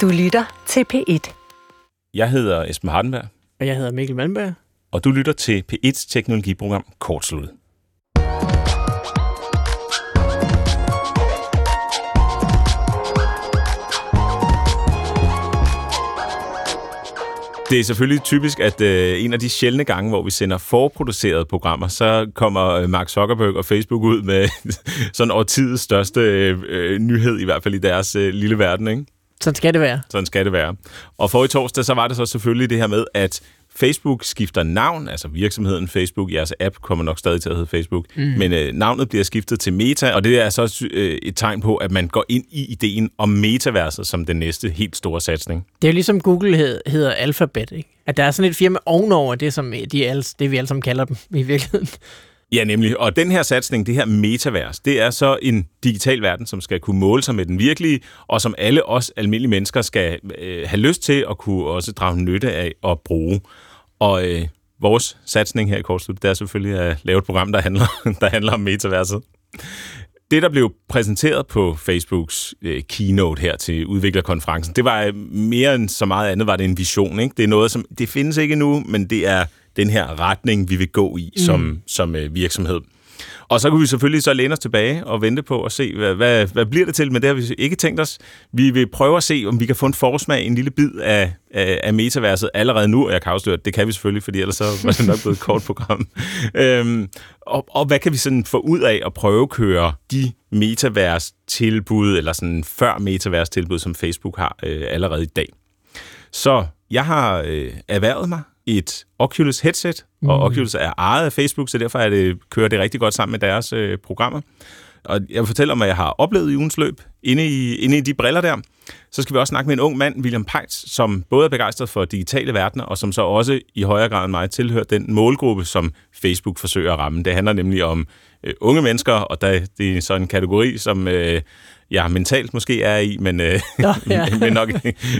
Du lytter til P1. Jeg hedder Esben Hardenberg, Og jeg hedder Mikkel Malmberg. og du lytter til P1's teknologiprogram Kortslut. Det er selvfølgelig typisk, at øh, en af de sjældne gange, hvor vi sender forproducerede programmer, så kommer øh, Mark Zuckerberg og Facebook ud med sådan årtidets største øh, øh, nyhed, i hvert fald i deres øh, lille verden, ikke? Sådan skal det være. Sådan skal det være. Og for i torsdag, så var det så selvfølgelig det her med, at Facebook skifter navn, altså virksomheden Facebook, jeres app kommer nok stadig til at hedde Facebook, mm. men øh, navnet bliver skiftet til Meta, og det er så øh, et tegn på, at man går ind i ideen om metaverset som den næste helt store satsning. Det er jo ligesom Google hed, hedder Alphabet, ikke? At der er sådan et firma ovenover det, som de alle, det vi alle sammen kalder dem i virkeligheden. Ja, nemlig. Og den her satsning, det her metavers, det er så en digital verden, som skal kunne måle sig med den virkelige, og som alle os almindelige mennesker skal øh, have lyst til at kunne også drage nytte af og bruge. Og øh, vores satsning her i Kortslut, det er selvfølgelig at lave et program, der handler, der handler om metaverset. Det, der blev præsenteret på Facebooks øh, keynote her til udviklerkonferencen, det var øh, mere end så meget andet, var det en vision. Ikke? Det er noget, som det findes ikke nu, men det er den her retning, vi vil gå i som, mm. som øh, virksomhed. Og så kunne vi selvfølgelig så læne os tilbage og vente på at se, hvad, hvad, hvad bliver det til, men det har vi ikke tænkt os. Vi vil prøve at se, om vi kan få en forsmag, en lille bid af, af, af metaverset allerede nu, og jeg kan afsløre, det kan vi selvfølgelig, fordi ellers så var det nok blevet et kort program. øhm, og, og hvad kan vi sådan få ud af at prøve at køre de metavers-tilbud, eller sådan før metavers-tilbud, som Facebook har øh, allerede i dag. Så jeg har øh, erhvervet mig et Oculus headset, mm. og Oculus er ejet af Facebook, så derfor er det, kører det rigtig godt sammen med deres øh, programmer. Og jeg vil fortælle om, hvad jeg har oplevet i ugens løb inde i, inde i de briller der. Så skal vi også snakke med en ung mand, William Peitz, som både er begejstret for digitale verdener, og som så også i højere grad end mig tilhører den målgruppe, som Facebook forsøger at ramme. Det handler nemlig om øh, unge mennesker, og der, det er sådan en kategori, som øh, jeg mentalt måske er i, men, øh, Nå, ja. men, nok,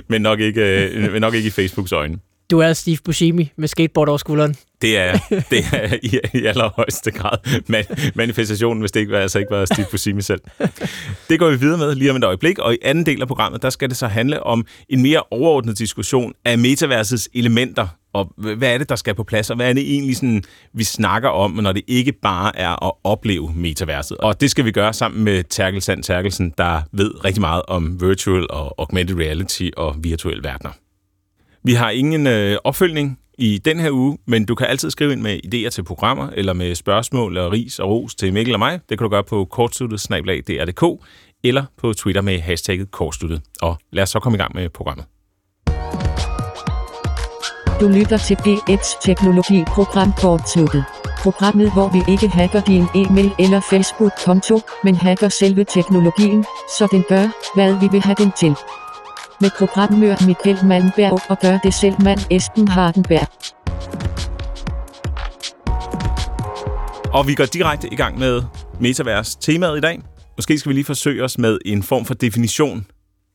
men, nok ikke, øh, men nok ikke i Facebooks øjne. Du er Steve Buscemi med skateboard over skulderen. Det er, det er i, i allerhøjeste grad man, manifestationen, hvis det ikke var, altså ikke var Steve Buscemi selv. Det går vi videre med lige om et øjeblik, og i anden del af programmet, der skal det så handle om en mere overordnet diskussion af metaversets elementer, og hvad er det, der skal på plads, og hvad er det egentlig, sådan, vi snakker om, når det ikke bare er at opleve metaverset. Og det skal vi gøre sammen med Terkel Sand Terkelsen, der ved rigtig meget om virtual og augmented reality og virtuelle verdener. Vi har ingen øh, opfølgning i den her uge, men du kan altid skrive ind med idéer til programmer, eller med spørgsmål og ris og ros til Mikkel og mig. Det kan du gøre på kortsluttet eller på Twitter med hashtagget kortsluttet. Og lad os så komme i gang med programmet. Du lytter til P1's Teknologi-program Kortsluttet. Programmet, hvor vi ikke hacker din e-mail eller Facebook-konto, men hacker selve teknologien, så den gør, hvad vi vil have den til. Med programmør Michael Malmberg og gør det selv mand Esben Hardenberg. Og vi går direkte i gang med Metavers temaet i dag. Måske skal vi lige forsøge os med en form for definition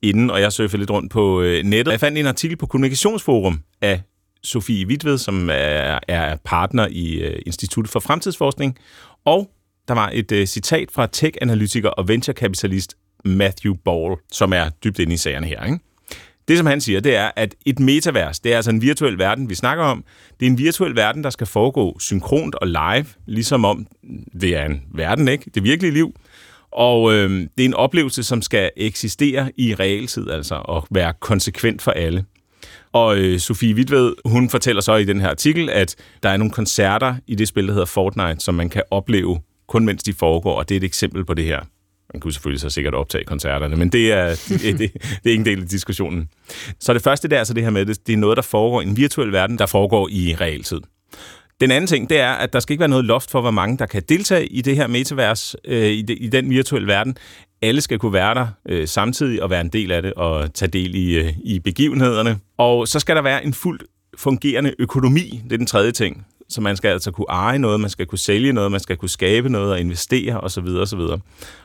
inden, og jeg surfer lidt rundt på øh, nettet. Jeg fandt en artikel på Kommunikationsforum af Sofie Witved, som er, er partner i øh, Institut for Fremtidsforskning, og der var et øh, citat fra tech-analytiker og venturekapitalist Matthew Ball, som er dybt inde i sagerne her. Ikke? Det, som han siger, det er, at et metavers, det er altså en virtuel verden, vi snakker om. Det er en virtuel verden, der skal foregå synkront og live, ligesom om det er en verden, ikke? Det virkelige liv. Og øh, det er en oplevelse, som skal eksistere i realtid, altså, og være konsekvent for alle. Og øh, Sofie Witved, hun fortæller så i den her artikel, at der er nogle koncerter i det spil, der hedder Fortnite, som man kan opleve kun mens de foregår, og det er et eksempel på det her. Man kunne selvfølgelig så sikkert optage koncerterne, men det er, det, det, det er ikke en del af diskussionen. Så det første, det er altså det her med, det, det er noget, der foregår i en virtuel verden, der foregår i realtid. Den anden ting, det er, at der skal ikke være noget loft for, hvor mange der kan deltage i det her metavers, øh, i, de, i den virtuelle verden. Alle skal kunne være der øh, samtidig og være en del af det og tage del i, øh, i begivenhederne. Og så skal der være en fuldt fungerende økonomi. Det er den tredje ting. Så man skal altså kunne eje noget, man skal kunne sælge noget, man skal kunne skabe noget og investere osv. osv.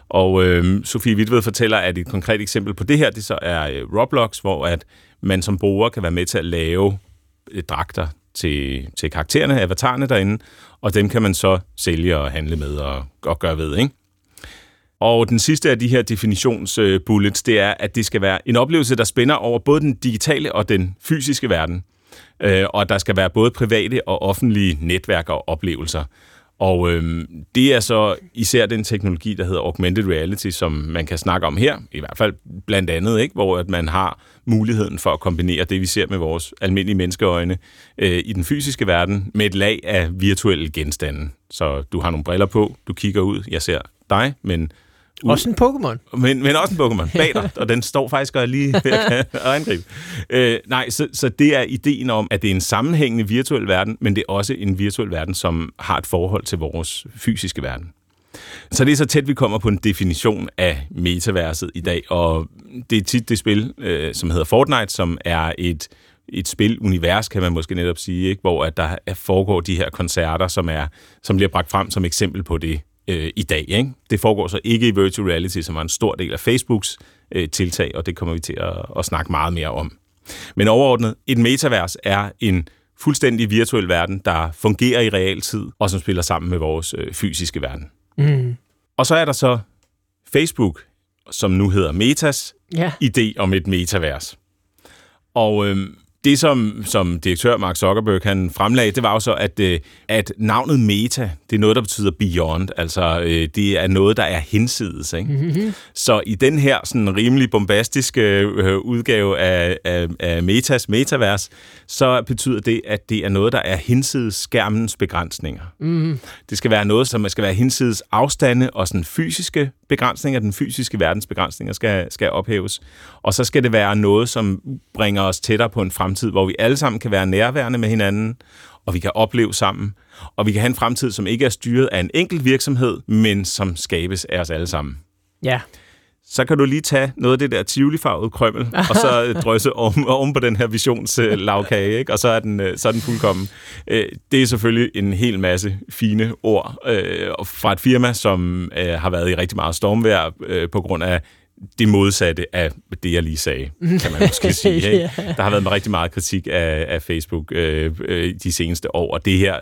Og øh, Sofie Witved fortæller, at et konkret eksempel på det her, det så er øh, Roblox, hvor at man som bruger kan være med til at lave øh, dragter til, til karaktererne, avatarerne derinde, og dem kan man så sælge og handle med og, og gøre ved, ikke? Og den sidste af de her definitionsbullets, øh, det er, at det skal være en oplevelse, der spænder over både den digitale og den fysiske verden. Øh, og der skal være både private og offentlige netværk og oplevelser. Og øhm, det er så især den teknologi, der hedder augmented reality, som man kan snakke om her, i hvert fald blandt andet, ikke? hvor at man har muligheden for at kombinere det, vi ser med vores almindelige menneskeøjne øh, i den fysiske verden, med et lag af virtuelle genstande. Så du har nogle briller på, du kigger ud, jeg ser dig, men. Også en Pokémon. Men, men også en Pokémon bag dig, og den står faktisk og lige ved at angribe. Øh, nej, så, så det er ideen om, at det er en sammenhængende virtuel verden, men det er også en virtuel verden, som har et forhold til vores fysiske verden. Så det er så tæt, vi kommer på en definition af metaverset i dag, og det er tit det spil, øh, som hedder Fortnite, som er et et spilunivers, kan man måske netop sige, ikke? hvor at der foregår de her koncerter, som, er, som bliver bragt frem som eksempel på det øh, i dag. Ikke? Det foregår så ikke i virtual reality, som er en stor del af Facebooks øh, tiltag, og det kommer vi til at, at snakke meget mere om. Men overordnet, et metavers er en fuldstændig virtuel verden, der fungerer i realtid, og som spiller sammen med vores øh, fysiske verden. Mm. Og så er der så Facebook, som nu hedder Metas, ja. idé om et metavers. Og øh, det, som, som direktør Mark Zuckerberg han fremlagde, det var jo så, at, øh, at navnet Meta, det er noget, der betyder beyond. Altså, øh, det er noget, der er hinsides. Ikke? Mm-hmm. Så i den her sådan rimelig bombastiske øh, udgave af, af, af Metas metavers, så betyder det, at det er noget, der er hinsides skærmens begrænsninger. Mm. Det skal være noget, som skal være hinsides afstande og sådan fysiske begrænsninger, den fysiske verdens begrænsninger skal, skal ophæves. Og så skal det være noget, som bringer os tættere på en fremtid, hvor vi alle sammen kan være nærværende med hinanden, og vi kan opleve sammen, og vi kan have en fremtid, som ikke er styret af en enkelt virksomhed, men som skabes af os alle sammen. Ja så kan du lige tage noget af det der tivolifarvede krømmel, og så drøse om, om på den her visionslavkage, ikke? og så er, den, øh, så er den fuldkommen. Øh, det er selvfølgelig en hel masse fine ord øh, fra et firma, som har været i rigtig meget stormvejr på grund af det modsatte af det, jeg lige sagde, kan man måske sige. Ikke? Der har været rigtig meget kritik af, af Facebook de seneste år, og det her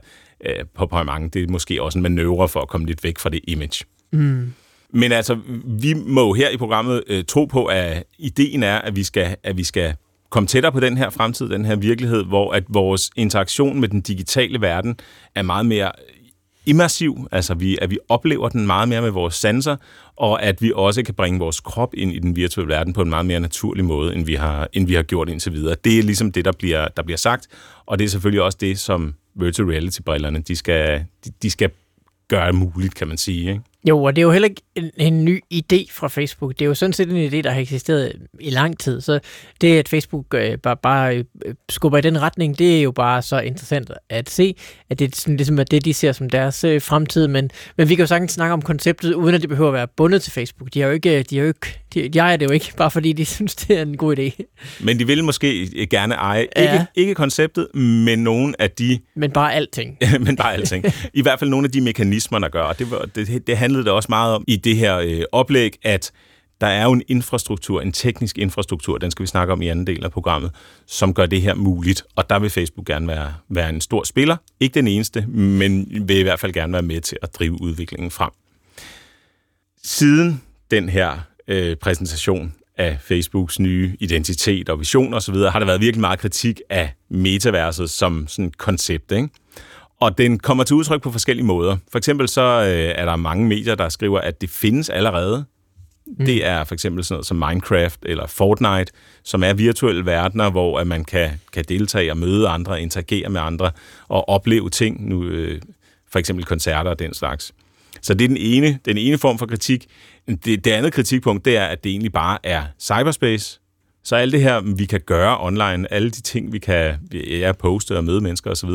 på mange, det er måske også en manøvre for at komme lidt væk fra det image. Mm. Men altså, vi må her i programmet øh, tro på, at ideen er, at vi skal, at vi skal komme tættere på den her fremtid, den her virkelighed, hvor at vores interaktion med den digitale verden er meget mere immersiv, altså vi, at vi oplever den meget mere med vores sanser, og at vi også kan bringe vores krop ind i den virtuelle verden på en meget mere naturlig måde, end vi har, end vi har gjort indtil videre. Det er ligesom det, der bliver, der bliver sagt, og det er selvfølgelig også det, som virtual reality-brillerne, de skal, de, de skal gøre muligt, kan man sige. Ikke? Jo, og det er jo heller ikke en, en ny idé fra Facebook. Det er jo sådan set en idé, der har eksisteret i lang tid. Så det, at Facebook øh, bare, bare øh, skubber i den retning, det er jo bare så interessant at se, at det er sådan, ligesom at det, de ser som deres øh, fremtid. Men, men vi kan jo sagtens snakke om konceptet, uden at det behøver at være bundet til Facebook. De har jo ikke, de har jo ikke de, de ejer det jo ikke, bare fordi de synes, det er en god idé. Men de vil måske gerne eje, ja. ikke, ikke konceptet, men nogle af de... Men bare alting. men bare alting. I hvert fald nogle af de mekanismer, der gør. Det, det, det handlede det også meget om i det her øh, oplæg, at der er jo en infrastruktur, en teknisk infrastruktur, den skal vi snakke om i anden del af programmet, som gør det her muligt. Og der vil Facebook gerne være, være en stor spiller. Ikke den eneste, men vil i hvert fald gerne være med til at drive udviklingen frem. Siden den her øh, præsentation af Facebooks nye identitet og vision osv., har der været virkelig meget kritik af metaverset som sådan et koncept. Ikke? Og den kommer til udtryk på forskellige måder. For eksempel så øh, er der mange medier, der skriver, at det findes allerede. Mm. Det er for eksempel sådan noget som Minecraft eller Fortnite, som er virtuelle verdener, hvor at man kan, kan deltage og møde andre, interagere med andre og opleve ting, nu, øh, for eksempel koncerter og den slags. Så det er den ene, den ene form for kritik. Det, det andet kritikpunkt, det er, at det egentlig bare er cyberspace. Så alt det her, vi kan gøre online, alle de ting, vi kan ja, poste og møde mennesker osv.,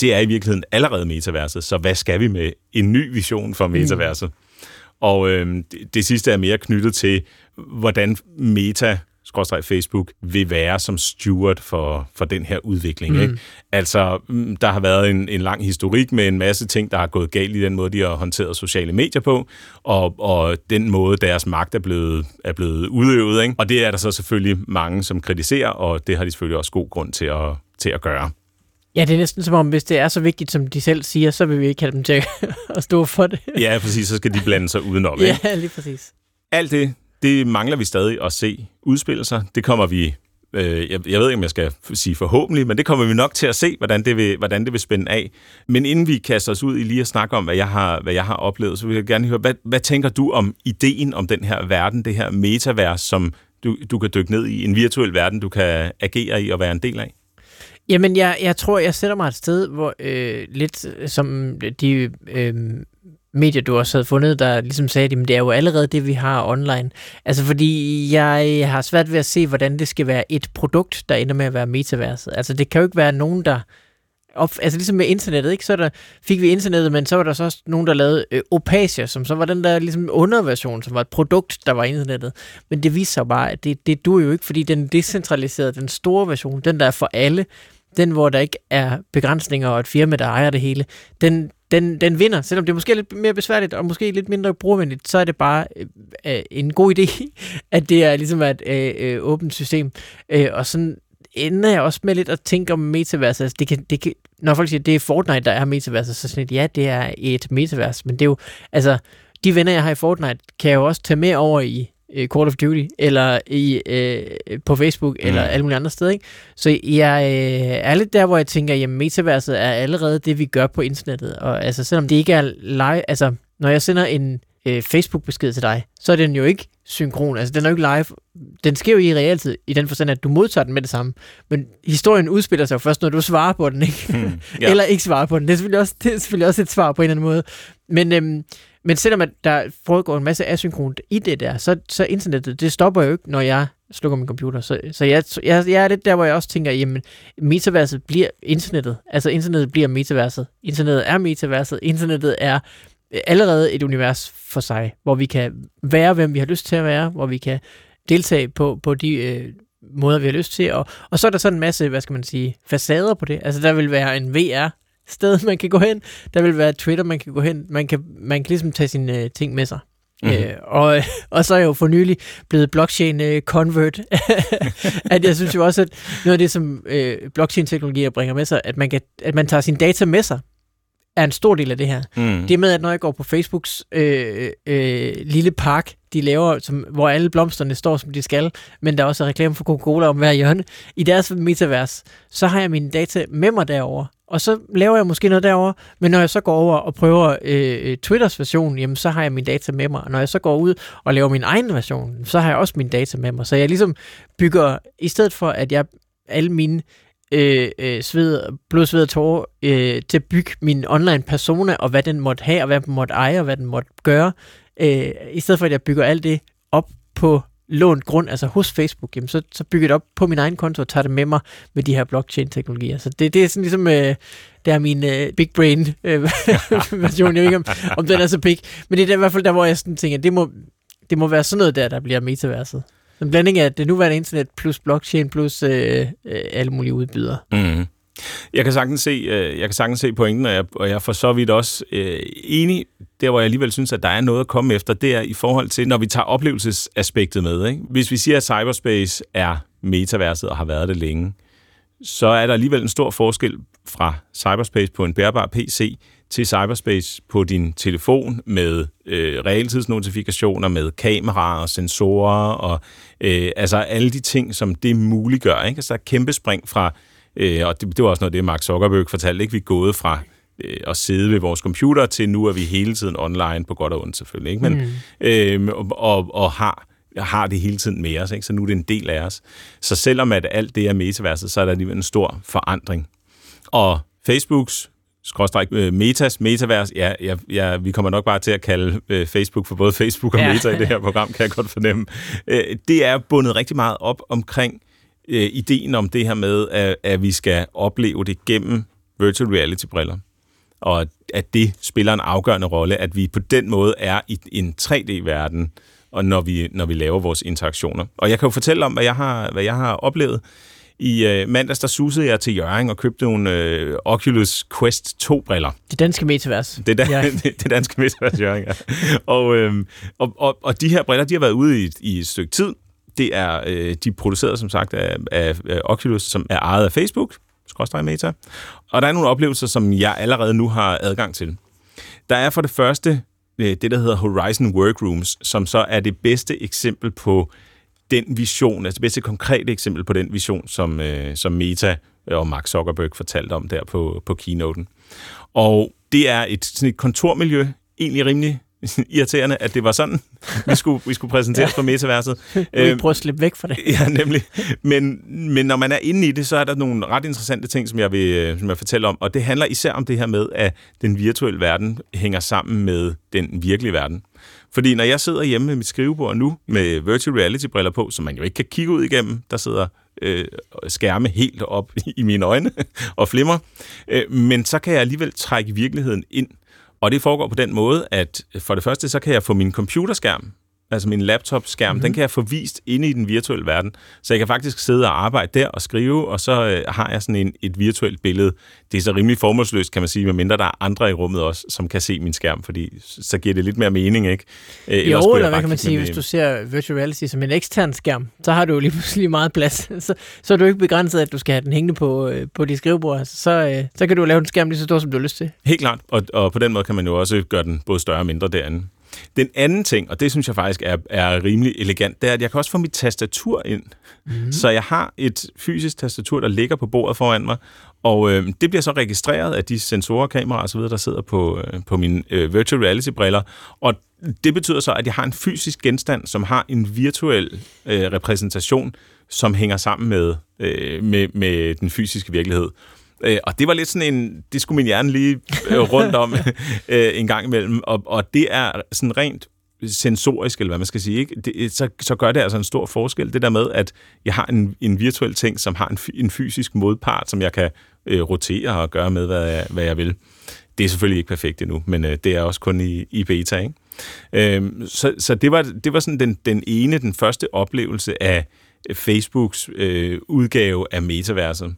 det er i virkeligheden allerede metaverset. Så hvad skal vi med en ny vision for metaverset? Mm. Og øh, det, det sidste er mere knyttet til, hvordan meta Facebook vil være som steward for, for den her udvikling. Mm. Ikke? Altså, mm, der har været en, en lang historik med en masse ting, der har gået galt i den måde, de har håndteret sociale medier på, og, og den måde, deres magt er blevet, er blevet udøvet. Ikke? Og det er der så selvfølgelig mange, som kritiserer, og det har de selvfølgelig også god grund til at, til at gøre. Ja, det er næsten som om, hvis det er så vigtigt, som de selv siger, så vil vi ikke have dem til at stå for det. Ja, præcis, så skal de blande sig udenom. Ikke? ja, lige præcis. Alt det, det mangler vi stadig at se udspille sig. Det kommer vi, øh, jeg, jeg ved ikke, om jeg skal sige forhåbentlig, men det kommer vi nok til at se, hvordan det vil, hvordan det vil spænde af. Men inden vi kaster os ud i lige at snakke om, hvad jeg har, hvad jeg har oplevet, så vil jeg gerne høre, hvad, hvad tænker du om ideen om den her verden, det her metavers, som du, du kan dykke ned i, en virtuel verden, du kan agere i og være en del af? Jamen, jeg, jeg tror, jeg sætter mig et sted, hvor øh, lidt som de øh, medier, du også havde fundet, der ligesom sagde, at det er jo allerede det, vi har online. Altså, fordi jeg har svært ved at se, hvordan det skal være et produkt, der ender med at være metaverset. Altså, det kan jo ikke være nogen, der op, altså ligesom med internettet, ikke? Så der, fik vi internettet, men så var der så også nogen, der lavede øh, Opasia, som så var den der ligesom underversion, som var et produkt, der var internettet. Men det viser sig bare, at det, det duer jo ikke, fordi den decentraliserede, den store version, den der er for alle, den hvor der ikke er begrænsninger og et firma, der ejer det hele, den, den, den vinder. Selvom det er måske lidt mere besværligt og måske lidt mindre brugervenligt, så er det bare øh, øh en god idé, at det er ligesom et øh, øh, åbent system. Øh, og sådan ender jeg også med lidt at tænke om metaverse. Altså, det kan, det kan, når folk siger, at det er Fortnite, der er metaverse, så sådan et, ja, det er et metaverse, men det er jo, altså, de venner, jeg har i Fortnite, kan jeg jo også tage med over i øh, Call of Duty, eller i, øh, på Facebook, mm. eller alle mulige andre steder. Ikke? Så jeg øh, er lidt der, hvor jeg tænker, at metaverset er allerede det, vi gør på internettet. Og altså, selvom det ikke er live, altså, når jeg sender en øh, Facebook-besked til dig, så er den jo ikke synkron. Altså, den er jo ikke live. Den sker jo i realtid, i den forstand, at du modtager den med det samme. Men historien udspiller sig jo først, når du svarer på den, ikke? Mm, yeah. Eller ikke svarer på den. Det er, selvfølgelig også, det er selvfølgelig også et svar på en eller anden måde. Men, øhm, men selvom at der foregår en masse asynkront i det der, så, så internettet, det stopper jo ikke, når jeg slukker min computer. Så, så jeg, jeg, jeg er lidt der, hvor jeg også tænker, jamen, metaverset bliver internettet. Altså, internettet bliver metaverset. Internettet er metaverset. Internettet er øh, allerede et univers for sig, hvor vi kan være, hvem vi har lyst til at være, hvor vi kan deltage på, på de øh, måder, vi har lyst til. Og, og så er der sådan en masse, hvad skal man sige, facader på det. Altså, der vil være en VR sted, man kan gå hen. Der vil være Twitter, man kan gå hen. Man kan, man kan ligesom tage sine øh, ting med sig. Mm-hmm. Øh, og, og så er jeg jo for nylig blevet blockchain øh, convert. at jeg synes jo også, at noget af det, som øh, blockchain-teknologier bringer med sig, at man, kan, at man tager sine data med sig, er en stor del af det her. Mm. Det med, at når jeg går på Facebooks øh, øh, lille park, de laver, som, hvor alle blomsterne står, som de skal, men der er også reklame for Coca-Cola om hver hjørne, i deres metavers, så har jeg mine data med mig derover og så laver jeg måske noget derover, men når jeg så går over og prøver øh, øh, Twitters version, jamen så har jeg min data med mig. Og når jeg så går ud og laver min egen version, så har jeg også min data med mig. Så jeg ligesom bygger, i stedet for at jeg alle mine øh, øh, sved, blod, sved og tårer øh, til at bygge min online persona, og hvad den måtte have, og hvad den måtte eje, og hvad den måtte gøre, øh, i stedet for at jeg bygger alt det op på lånt grund, altså hos Facebook, jamen så, så bygger jeg det op på min egen konto og tager det med mig med de her blockchain-teknologier. Så det, det er sådan ligesom, øh, det er min øh, big brain øh, version. Jeg ved ikke, om, om den er så big, men det er der, i hvert fald der, hvor jeg sådan tænker, det må, det må være sådan noget der, der bliver metaverset. En blanding af det nuværende internet plus blockchain plus øh, øh, alle mulige udbydere. Mm. Jeg kan sagtens se, øh, jeg kan sagtens se pointen, og jeg, og jeg er for så vidt også øh, enig. Der, hvor jeg alligevel synes, at der er noget at komme efter, det er i forhold til, når vi tager oplevelsesaspektet med. Ikke? Hvis vi siger, at cyberspace er metaverset og har været det længe, så er der alligevel en stor forskel fra cyberspace på en bærbar PC til cyberspace på din telefon med øh, realtidsnotifikationer, med kameraer og sensorer og øh, altså alle de ting, som det muliggør. Ikke? Altså der er kæmpe spring fra Øh, og det, det var også noget det, Mark Zuckerberg fortalte. Ikke? Vi er gået fra øh, at sidde ved vores computer til nu er vi hele tiden online, på godt og ondt selvfølgelig. Ikke? Men, mm. øh, og, og har har det hele tiden med os, ikke? så nu er det en del af os. Så selvom at alt det er metaverset, så er der alligevel en stor forandring. Og Facebooks skråstræk øh, metas, metavers, ja, ja, ja, vi kommer nok bare til at kalde øh, Facebook for både Facebook og ja. Meta i det her program, kan jeg godt fornemme. Øh, det er bundet rigtig meget op omkring øh, ideen om det her med, at, at vi skal opleve det gennem virtual reality-briller. Og at det spiller en afgørende rolle, at vi på den måde er i en 3D-verden, og når vi, når vi laver vores interaktioner. Og jeg kan jo fortælle om, hvad jeg har, hvad jeg har oplevet. I øh, mandags, der susede jeg til Jørgen og købte nogle øh, Oculus Quest 2-briller. Det danske metavers. Det, da, ja. det, det danske metavers, Jørgen, ja. og, øh, og, og, og de her briller, de har været ude i, i et stykke tid, det er, øh, de er produceret som sagt af, af, af Oculus, som er ejet af Facebook. skråstreg Meta. Og der er nogle oplevelser, som jeg allerede nu har adgang til. Der er for det første øh, det, der hedder Horizon Workrooms, som så er det bedste eksempel på den vision, altså det bedste konkrete eksempel på den vision, som, øh, som Meta og Mark Zuckerberg fortalte om der på, på keynoten. Og det er et, sådan et kontormiljø, egentlig rimelig irriterende, at det var sådan, vi skulle, vi skulle præsentere ja. for metaverset. Vi øhm, prøver at slippe væk fra det. Ja, nemlig. Men, men når man er inde i det, så er der nogle ret interessante ting, som jeg vil, øh, som jeg fortælle om. Og det handler især om det her med, at den virtuelle verden hænger sammen med den virkelige verden. Fordi når jeg sidder hjemme med mit skrivebord nu, med virtual reality-briller på, som man jo ikke kan kigge ud igennem, der sidder øh, skærme helt op i mine øjne og flimmer, øh, men så kan jeg alligevel trække virkeligheden ind og det foregår på den måde, at for det første, så kan jeg få min computerskærm, altså min laptop-skærm, mm-hmm. den kan jeg få vist inde i den virtuelle verden. Så jeg kan faktisk sidde og arbejde der og skrive, og så øh, har jeg sådan en, et virtuelt billede. Det er så rimelig formålsløst, kan man sige, medmindre der er andre i rummet også, som kan se min skærm, fordi så giver det lidt mere mening, ikke? Øh, jo, eller hvad kan man sige, hvis du ser virtual reality som en ekstern skærm, så har du jo lige pludselig meget plads. så, så er du ikke begrænset, at du skal have den hængende på, øh, på dit skrivebord. Så, øh, så kan du lave en skærm lige så stor, som du har lyst til. Helt klart, og, og på den måde kan man jo også gøre den både større og mindre derinde. Den anden ting, og det synes jeg faktisk er, er rimelig elegant, det er, at jeg kan også få mit tastatur ind. Mm. Så jeg har et fysisk tastatur, der ligger på bordet foran mig, og øh, det bliver så registreret af de sensorer, kameraer osv., der sidder på, øh, på mine øh, virtual reality-briller. Og det betyder så, at jeg har en fysisk genstand, som har en virtuel øh, repræsentation, som hænger sammen med, øh, med, med den fysiske virkelighed. Øh, og det var lidt sådan en, det skulle min hjerne lige øh, rundt om øh, en gang imellem. Og, og det er sådan rent sensorisk, eller hvad man skal sige, ikke? Det, så, så gør det altså en stor forskel, det der med, at jeg har en, en virtuel ting, som har en, en fysisk modpart, som jeg kan øh, rotere og gøre med, hvad jeg, hvad jeg vil. Det er selvfølgelig ikke perfekt endnu, men øh, det er også kun i, i beta, ikke? Øh, så så det, var, det var sådan den, den ene, den første oplevelse af Facebooks øh, udgave af metaverset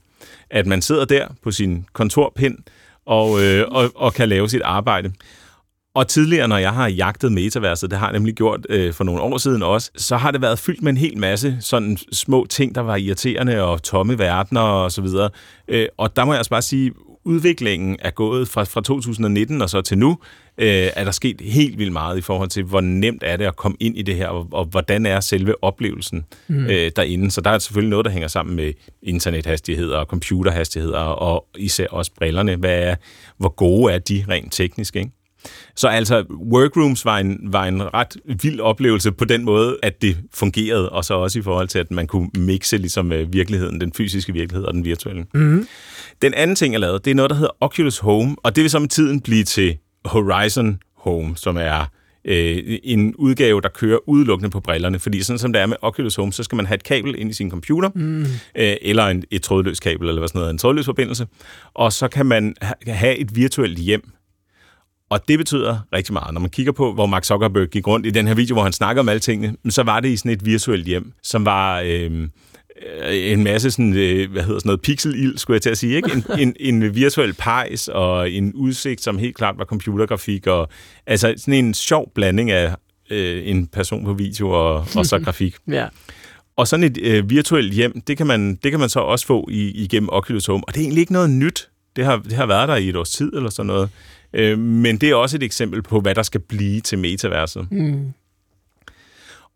at man sidder der på sin kontorpind og, øh, og, og kan lave sit arbejde. Og tidligere, når jeg har jagtet metaverset, det har jeg nemlig gjort øh, for nogle år siden også, så har det været fyldt med en hel masse sådan små ting, der var irriterende og tomme verdener og så videre. Øh, og der må jeg også bare sige, udviklingen er gået fra, fra 2019 og så til nu, øh, er der sket helt vildt meget i forhold til, hvor nemt er det at komme ind i det her, og, og hvordan er selve oplevelsen mm. øh, derinde. Så der er selvfølgelig noget, der hænger sammen med internethastigheder og computerhastigheder, og især også brillerne. Hvad er, hvor gode er de rent teknisk, ikke? Så altså, workrooms var en, var en ret vild oplevelse på den måde, at det fungerede, og så også i forhold til, at man kunne mixe ligesom øh, virkeligheden, den fysiske virkelighed og den virtuelle. Mm-hmm. Den anden ting, jeg lavede, det er noget, der hedder Oculus Home, og det vil så med tiden blive til Horizon Home, som er øh, en udgave, der kører udelukkende på brillerne. Fordi sådan som det er med Oculus Home, så skal man have et kabel ind i sin computer, mm. øh, eller en, et trådløst kabel, eller hvad sådan noget, en trådløs forbindelse, og så kan man ha- have et virtuelt hjem. Og det betyder rigtig meget. Når man kigger på, hvor Mark Zuckerberg gik rundt i den her video, hvor han snakker om alle tingene, så var det i sådan et virtuelt hjem, som var... Øh, Øh, en masse sådan, øh, hvad hedder sådan noget, pixelild, skulle jeg til at sige, ikke? En, en, en virtuel pejs og en udsigt, som helt klart var computergrafik, og altså sådan en sjov blanding af øh, en person på video og, og så grafik. ja. Og sådan et øh, virtuelt hjem, det kan, man, det kan man så også få i, igennem Oculus Home, og det er egentlig ikke noget nyt. Det har, det har været der i et års tid eller sådan noget. Øh, men det er også et eksempel på, hvad der skal blive til metaverset. Mm.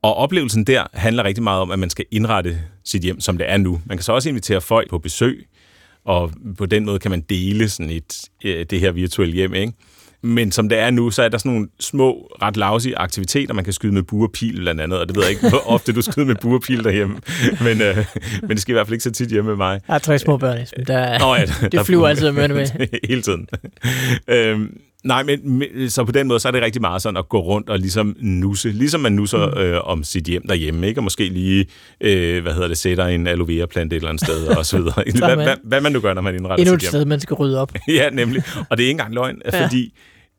Og oplevelsen der handler rigtig meget om, at man skal indrette sit hjem, som det er nu. Man kan så også invitere folk på besøg, og på den måde kan man dele sådan et, øh, det her virtuelle hjem, ikke? Men som det er nu, så er der sådan nogle små, ret lousy aktiviteter. Man kan skyde med buerpil blandt andet, og det ved jeg ikke, hvor ofte du skyder med buerpil derhjemme. Men, øh, men det skal i hvert fald ikke så tit hjemme med mig. Jeg har tre små børn, der, Nå, ja, der, det flyver der, altid med med. Hele tiden. øhm, Nej, men så på den måde, så er det rigtig meget sådan at gå rundt og ligesom nusse, ligesom man nusser mm. øh, om sit hjem derhjemme, ikke? Og måske lige, øh, hvad hedder det, sætter en aloe vera plante et eller andet sted, og så videre. hvad, hvad, hvad, man nu gør, når man indretter Endnu sit hjem. Et sted, man skal rydde op. ja, nemlig. Og det er ikke engang løgn, ja. fordi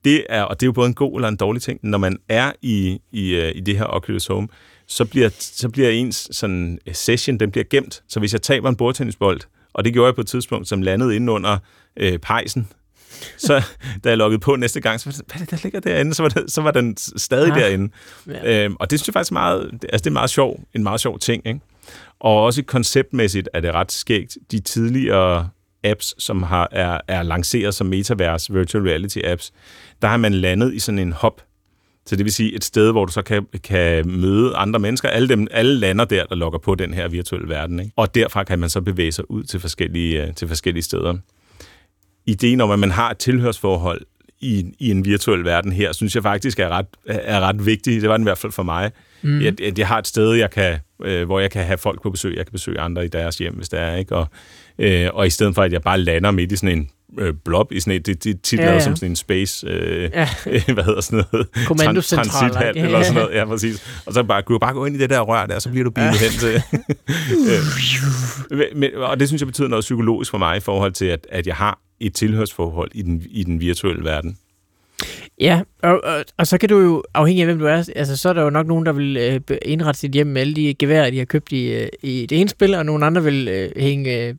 det er, og det er jo både en god eller en dårlig ting, når man er i, i, uh, i det her Oculus Home, så bliver, så bliver ens sådan, session, den bliver gemt. Så hvis jeg taber en bordtennisbold, og det gjorde jeg på et tidspunkt, som landede inde under øh, pejsen, så da jeg loggede på næste gang, så var det, hvad er det, der ligger derinde? Så var, det, så var den stadig ah, derinde. Ja. Øhm, og det synes jeg faktisk meget, altså det er meget sjov, en meget sjov ting. Ikke? Og også konceptmæssigt er det ret skægt. De tidligere apps, som har, er, er lanceret som Metaverse Virtual Reality apps, der har man landet i sådan en hop. Så det vil sige et sted, hvor du så kan, kan møde andre mennesker. Alle, dem, alle lander der, der logger på den her virtuelle verden. Ikke? Og derfra kan man så bevæge sig ud til forskellige, øh, til forskellige steder. Ideen om, at man har et tilhørsforhold i, i en virtuel verden her, synes jeg faktisk er ret, er ret vigtig. Det var den i hvert fald for mig. Mm. At, at jeg har et sted, jeg kan, øh, hvor jeg kan have folk på besøg. Jeg kan besøge andre i deres hjem, hvis det er. Ikke? Og, øh, og i stedet for, at jeg bare lander midt i sådan en øh, blob i sådan et, det, det tit ja, ja. som sådan en space, øh, ja. hvad hedder sådan noget? Kommandocentral. Ja. eller sådan noget, ja, præcis. Og så bare, du bare gå ind i det der rør der, så bliver du bilet ja. hen til. øh, men, og det synes jeg betyder noget psykologisk for mig i forhold til, at, at jeg har et tilhørsforhold i den, i den virtuelle verden. Ja, og, og, og så kan du jo, afhængig af hvem du er, altså så er der jo nok nogen, der vil øh, indrette sit hjem med alle de geværer, de har købt i, øh, i det ene spil, og nogle andre vil øh, hænge øh,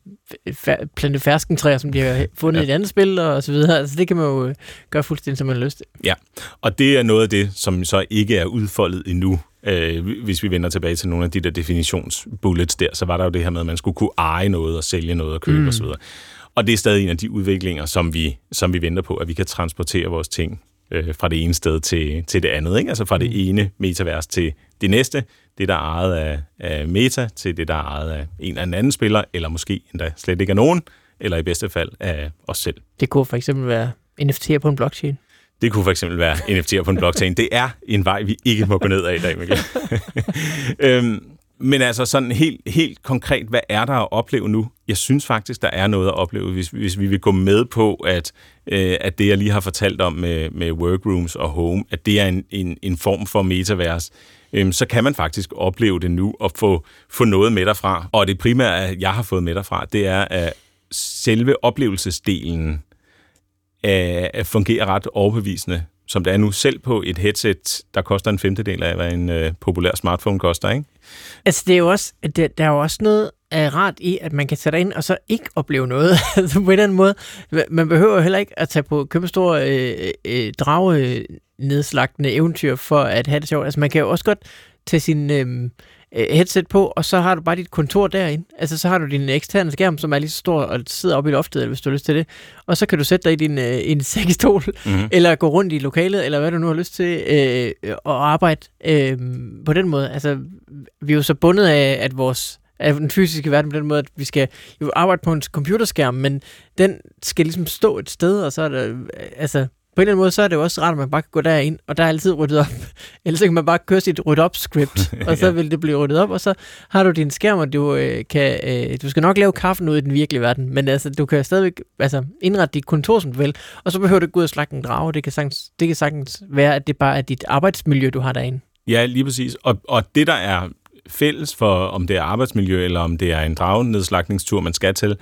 fær, plante ferskentræer, som de har fundet ja. i et andet spil, og så videre. Altså det kan man jo øh, gøre fuldstændig, som man har lyst til. Ja, og det er noget af det, som så ikke er udfoldet endnu. Øh, hvis vi vender tilbage til nogle af de der definitionsbullets der, så var der jo det her med, at man skulle kunne eje noget og sælge noget og købe mm. osv. Og det er stadig en af de udviklinger, som vi, som vi venter på, at vi kan transportere vores ting øh, fra det ene sted til, til det andet. Ikke? Altså fra det mm. ene metavers til det næste. Det, der er ejet af, af Meta, til det, der er ejet af en eller anden spiller, eller måske endda slet ikke af nogen, eller i bedste fald af os selv. Det kunne for eksempel være NFT'er på en blockchain. Det kunne for eksempel være NFT'er på en blockchain. Det er en vej, vi ikke må gå ned af i dag, Mikkel. øhm, men altså sådan helt, helt konkret, hvad er der at opleve nu? Jeg synes faktisk, der er noget at opleve, hvis, hvis vi vil gå med på, at, øh, at det, jeg lige har fortalt om med, med workrooms og home, at det er en, en, en form for metavers, øh, så kan man faktisk opleve det nu og få, få noget med derfra. Og det primære, jeg har fået med derfra, det er, at selve oplevelsesdelen øh, fungerer ret overbevisende som det er nu, selv på et headset, der koster en femtedel af, hvad en øh, populær smartphone koster, ikke? Altså, det er jo også, det, der er jo også noget af rart i, at man kan sætte ind og så ikke opleve noget. på en eller anden måde. Man behøver heller ikke at tage på kæmpe store øh, øh, øh drage nedslagtende eventyr for at have det sjovt. Altså, man kan jo også godt tage sin... Øh, Øh, headset på, og så har du bare dit kontor derinde. Altså, så har du din eksterne skærm, som er lige så stor og sidder oppe i loftet, hvis du har lyst til det. Og så kan du sætte dig i din øh, en sækkestol, mm-hmm. eller gå rundt i lokalet, eller hvad du nu har lyst til, øh, og arbejde øh, på den måde. Altså, vi er jo så bundet af, at vores af den fysiske verden på den måde, at vi skal jo arbejde på en computerskærm, men den skal ligesom stå et sted, og så er der, altså, på en eller anden måde, så er det jo også rart, at man bare kan gå derind, og der er altid ryddet op. Ellers kan man bare køre sit rydde op script, og så ja. vil det blive ryddet op, og så har du din skærm, og du øh, kan, øh, du skal nok lave kaffen ud i den virkelige verden, men altså, du kan stadigvæk altså, indrette dit kontor, som du vil, og så behøver du ikke gå ud og slagte en drage. Det kan, sagtens, det kan sagtens være, at det bare er dit arbejdsmiljø, du har derinde. Ja, lige præcis. Og, og det, der er fælles for, om det er arbejdsmiljø, eller om det er en dragnedslagningstur, man skal til,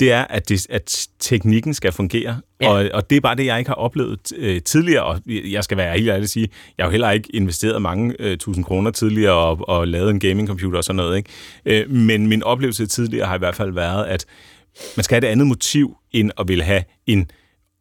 det er, at, det, at teknikken skal fungere. Ja. Og, og det er bare det, jeg ikke har oplevet øh, tidligere. Og jeg skal være helt ærlig at sige, jeg har jo heller ikke investeret mange øh, tusind kroner tidligere og, og lavet en gamingcomputer og sådan noget. Ikke? Øh, men min oplevelse tidligere har i hvert fald været, at man skal have et andet motiv, end at ville have en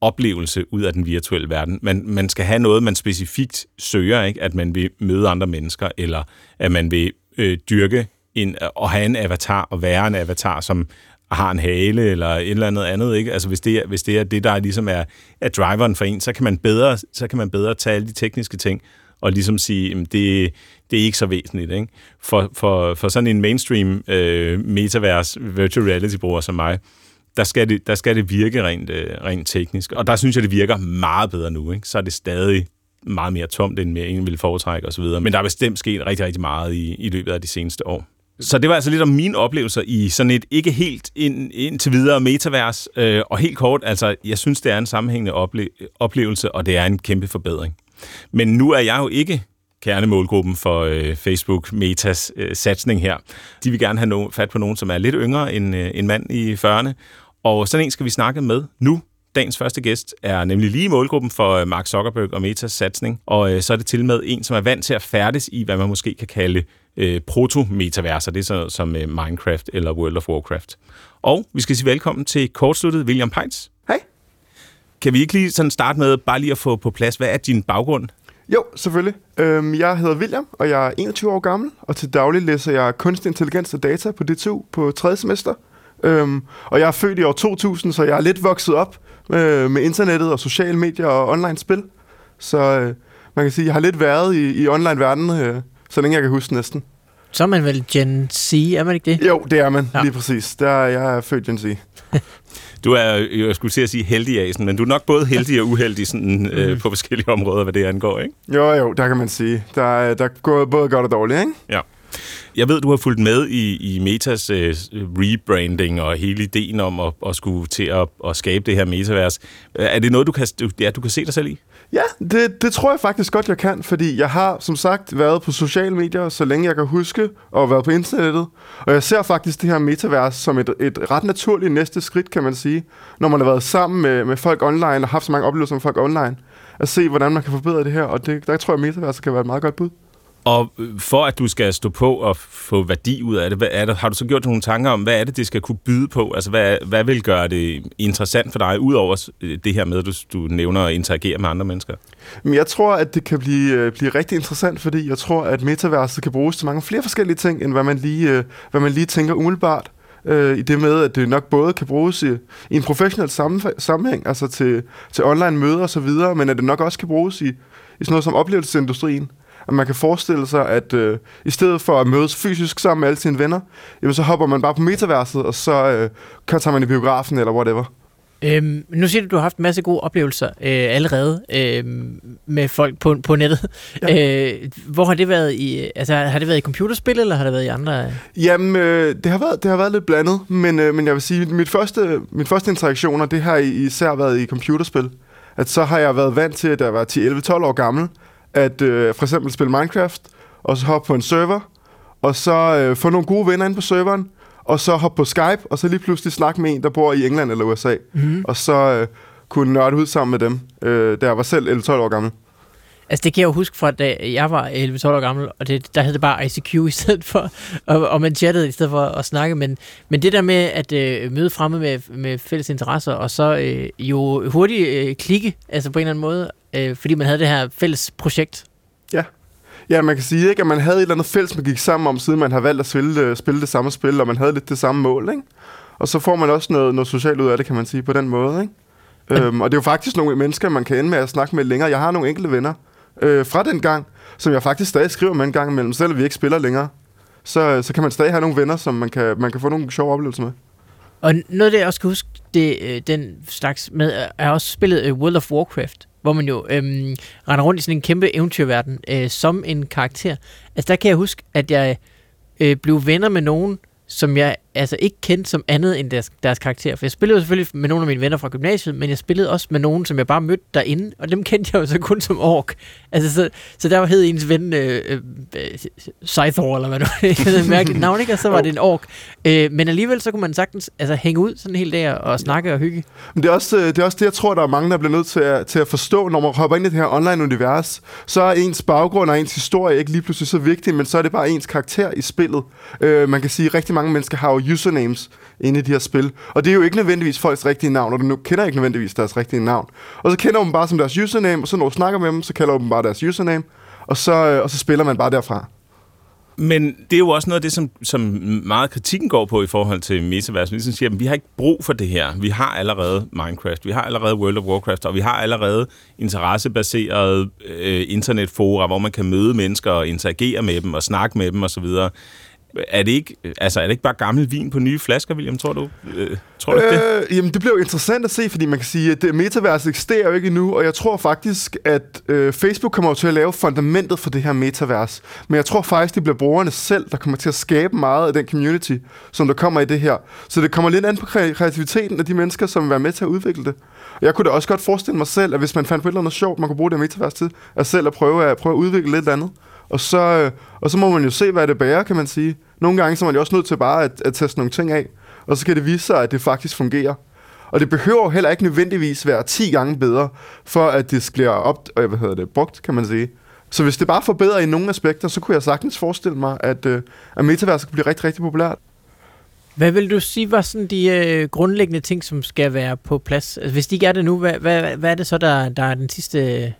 oplevelse ud af den virtuelle verden. Man, man skal have noget, man specifikt søger, ikke? at man vil møde andre mennesker, eller at man vil øh, dyrke en, og have en avatar og være en avatar, som har en hale eller et eller andet andet, ikke? Altså hvis det er, hvis det er det, der ligesom er, er driveren for en, så kan man bedre, så kan man bedre tage alle de tekniske ting og ligesom sige, at det, det er ikke så væsentligt. Ikke? For, for, for sådan en mainstream øh, metavers virtual reality-bruger som mig, der skal, det, der skal det virke rent, øh, rent teknisk. Og der synes jeg, det virker meget bedre nu. Ikke? Så er det stadig meget mere tomt, end mere en ville foretrække osv. Men der er bestemt sket rigtig, rigtig meget i, i løbet af de seneste år. Så det var altså lidt om mine oplevelser i sådan et ikke helt ind, indtil videre metavers. Øh, og helt kort, altså, jeg synes, det er en sammenhængende ople- oplevelse, og det er en kæmpe forbedring. Men nu er jeg jo ikke kernemålgruppen for øh, Facebook Metas øh, satsning her. De vil gerne have no- fat på nogen, som er lidt yngre end øh, en mand i 40'erne. Og sådan en skal vi snakke med nu. Dagens første gæst er nemlig lige målgruppen for øh, Mark Zuckerberg og Metas satsning. Og øh, så er det til med en, som er vant til at færdes i, hvad man måske kan kalde øh, proto-metaverser. Det er sådan noget som øh, Minecraft eller World of Warcraft. Og vi skal sige velkommen til kortsluttet William Peitz. Hej. Kan vi ikke lige sådan starte med bare lige at få på plads, hvad er din baggrund? Jo, selvfølgelig. Øhm, jeg hedder William, og jeg er 21 år gammel, og til daglig læser jeg kunstig intelligens og data på DTU på tredje semester. Øhm, og jeg er født i år 2000, så jeg er lidt vokset op øh, med internettet og sociale medier og online spil. Så øh, man kan sige, at jeg har lidt været i, i online-verdenen, øh, så længe jeg kan huske næsten. Så er man vel Gen Z, er man ikke det? Jo, det er man, Ja. lige præcis. Der, er- jeg er født Gen Z. Du er, jeg skulle til at sige heldig Asen, men du er nok både heldig og uheldig sådan, øh, på forskellige områder, hvad det angår, ikke? Jo, jo, der kan man sige. Der, er- der går både godt og dårligt, ikke? Ja. Jeg ved, du har fulgt med i, i Metas øh, rebranding og hele ideen om at, at skulle til at, at skabe det her metavers. Er det noget, du kan, du, ja, du kan se dig selv i? Ja, det, det tror jeg faktisk godt, jeg kan, fordi jeg har som sagt været på sociale medier, så længe jeg kan huske, og været på internettet. Og jeg ser faktisk det her metavers som et, et ret naturligt næste skridt, kan man sige, når man har været sammen med, med folk online og haft så mange oplevelser med folk online, at se, hvordan man kan forbedre det her, og det, der tror jeg, at metaverset kan være et meget godt bud. Og for at du skal stå på og få værdi ud af det, hvad er det, har du så gjort dig nogle tanker om, hvad er det, det skal kunne byde på? Altså, hvad, hvad vil gøre det interessant for dig, udover øh, det her med, at du, du nævner at interagere med andre mennesker? Men jeg tror, at det kan blive, øh, blive rigtig interessant, fordi jeg tror, at metaverset kan bruges til mange flere forskellige ting, end hvad man lige, øh, hvad man lige tænker umiddelbart. Øh, I det med, at det nok både kan bruges i, i en professionel sammenf- sammenhæng, altså til, til online møder og så videre, men at det nok også kan bruges i, i sådan noget som oplevelsesindustrien. At man kan forestille sig, at øh, i stedet for at mødes fysisk sammen med alle sine venner, jamen så hopper man bare på metaverset, og så øh, kan tager man i biografen eller whatever. Øhm, nu siger du, at du har haft en masse gode oplevelser øh, allerede øh, med folk på, på nettet. Ja. Øh, hvor har det været i? Altså, har det været i computerspil, eller har det været i andre? Jamen, øh, det, har været, det har været lidt blandet, men, øh, men jeg vil sige, mit første, mit første interaktioner, det har især været i computerspil. At så har jeg været vant til, at jeg var 10-11-12 år gammel, at øh, for eksempel spille Minecraft, og så hoppe på en server, og så øh, få nogle gode venner ind på serveren, og så hoppe på Skype, og så lige pludselig snakke med en, der bor i England eller USA, Mm-hmm. og så øh, kunne nørde ud sammen med dem, øh, da jeg var selv 11-12 år gammel. Altså, det kan jeg jo huske fra, da jeg var 11-12 år gammel, og det, der hed det bare ICQ i stedet for, og, og man chattede i stedet for at snakke. Men, men det der med at øh, møde fremme med, med fælles interesser, og så øh, jo hurtigt øh, klikke, altså på en eller anden måde, øh, fordi man havde det her fælles projekt. Ja, man kan sige, ikke, at man havde et eller andet fælles, man gik sammen om, siden man har valgt at spille, spille det samme spil, og man havde lidt det samme mål, ikke? Og så får man også noget, noget socialt ud af det, kan man sige, på den måde, ikke? Øhm, og det er jo faktisk nogle mennesker, man kan ende med at snakke med længere. Jeg har nogle enkelte venner øh, fra den gang, som jeg faktisk stadig skriver med en gang imellem, selvom vi ikke spiller længere. Så, øh, så kan man stadig have nogle venner, som man kan, man kan få nogle sjove oplevelser med. Og noget af det, jeg også kan huske, det, øh, den slags med, er også spillet øh, World of Warcraft, hvor man jo øhm, render rundt i sådan en kæmpe eventyrverden øh, som en karakter. Altså der kan jeg huske, at jeg øh, blev venner med nogen, som jeg altså ikke kendte som andet end deres, deres karakter. For jeg spillede jo selvfølgelig med nogle af mine venner fra gymnasiet, men jeg spillede også med nogen, som jeg bare mødte derinde, og dem kendte jeg jo så kun som ork. Altså, så, så der var hed ens ven øh, øh, Scythor, eller hvad. Det er mærkeligt navn, ikke? Og så var det en ork. Øh, men alligevel så kunne man sagtens altså, hænge ud sådan en hel dag og snakke og hygge. Men det er, også, øh, det er også det, jeg tror, der er mange, der bliver nødt til at, til at forstå, når man hopper ind i det her online-univers. Så er ens baggrund og ens historie ikke lige pludselig så vigtig, men så er det bare ens karakter i spillet. Øh, man kan sige, at rigtig mange mennesker har jo usernames inde i de her spil. Og det er jo ikke nødvendigvis folks rigtige navn, og du nu kender ikke nødvendigvis deres rigtige navn. Og så kender du dem bare som deres username, og så når du snakker med dem, så kalder du dem bare deres username, og så, øh, og så spiller man bare derfra. Men det er jo også noget af det, som, som meget kritikken går på i forhold til metaverse. Vi ligesom siger, at vi har ikke brug for det her. Vi har allerede Minecraft, vi har allerede World of Warcraft, og vi har allerede interessebaserede øh, internetfora, hvor man kan møde mennesker og interagere med dem og snakke med dem osv. Er det ikke, øh, altså, er det ikke bare gammel vin på nye flasker, William, tror du? Øh, tror du øh, det? Jamen, det bliver jo interessant at se, fordi man kan sige, at det metaverse eksisterer jo ikke endnu, og jeg tror faktisk, at øh, Facebook kommer jo til at lave fundamentet for det her metavers. Men jeg tror faktisk, det bliver brugerne selv, der kommer til at skabe meget af den community, som der kommer i det her. Så det kommer lidt an på kreativiteten af de mennesker, som vil være med til at udvikle det. Og jeg kunne da også godt forestille mig selv, at hvis man fandt på et eller andet sjovt, man kunne bruge det her metavers til, at selv at prøve at, prøve at udvikle lidt andet. Og så, øh, og så må man jo se, hvad det bærer, kan man sige. Nogle gange så er man jo også nødt til bare at, at teste nogle ting af, og så kan det vise sig, at det faktisk fungerer. Og det behøver heller ikke nødvendigvis være 10 gange bedre, for at det bliver op, øh, hvad hedder det, brugt, kan man sige. Så hvis det bare forbedrer i nogle aspekter, så kunne jeg sagtens forestille mig, at, øh, at metaverset kan blive rigtig, rigtig populært. Hvad vil du sige var sådan de øh, grundlæggende ting, som skal være på plads? Altså, hvis de ikke er det nu, hvad, hvad, hvad er det så, der, der er den sidste øh,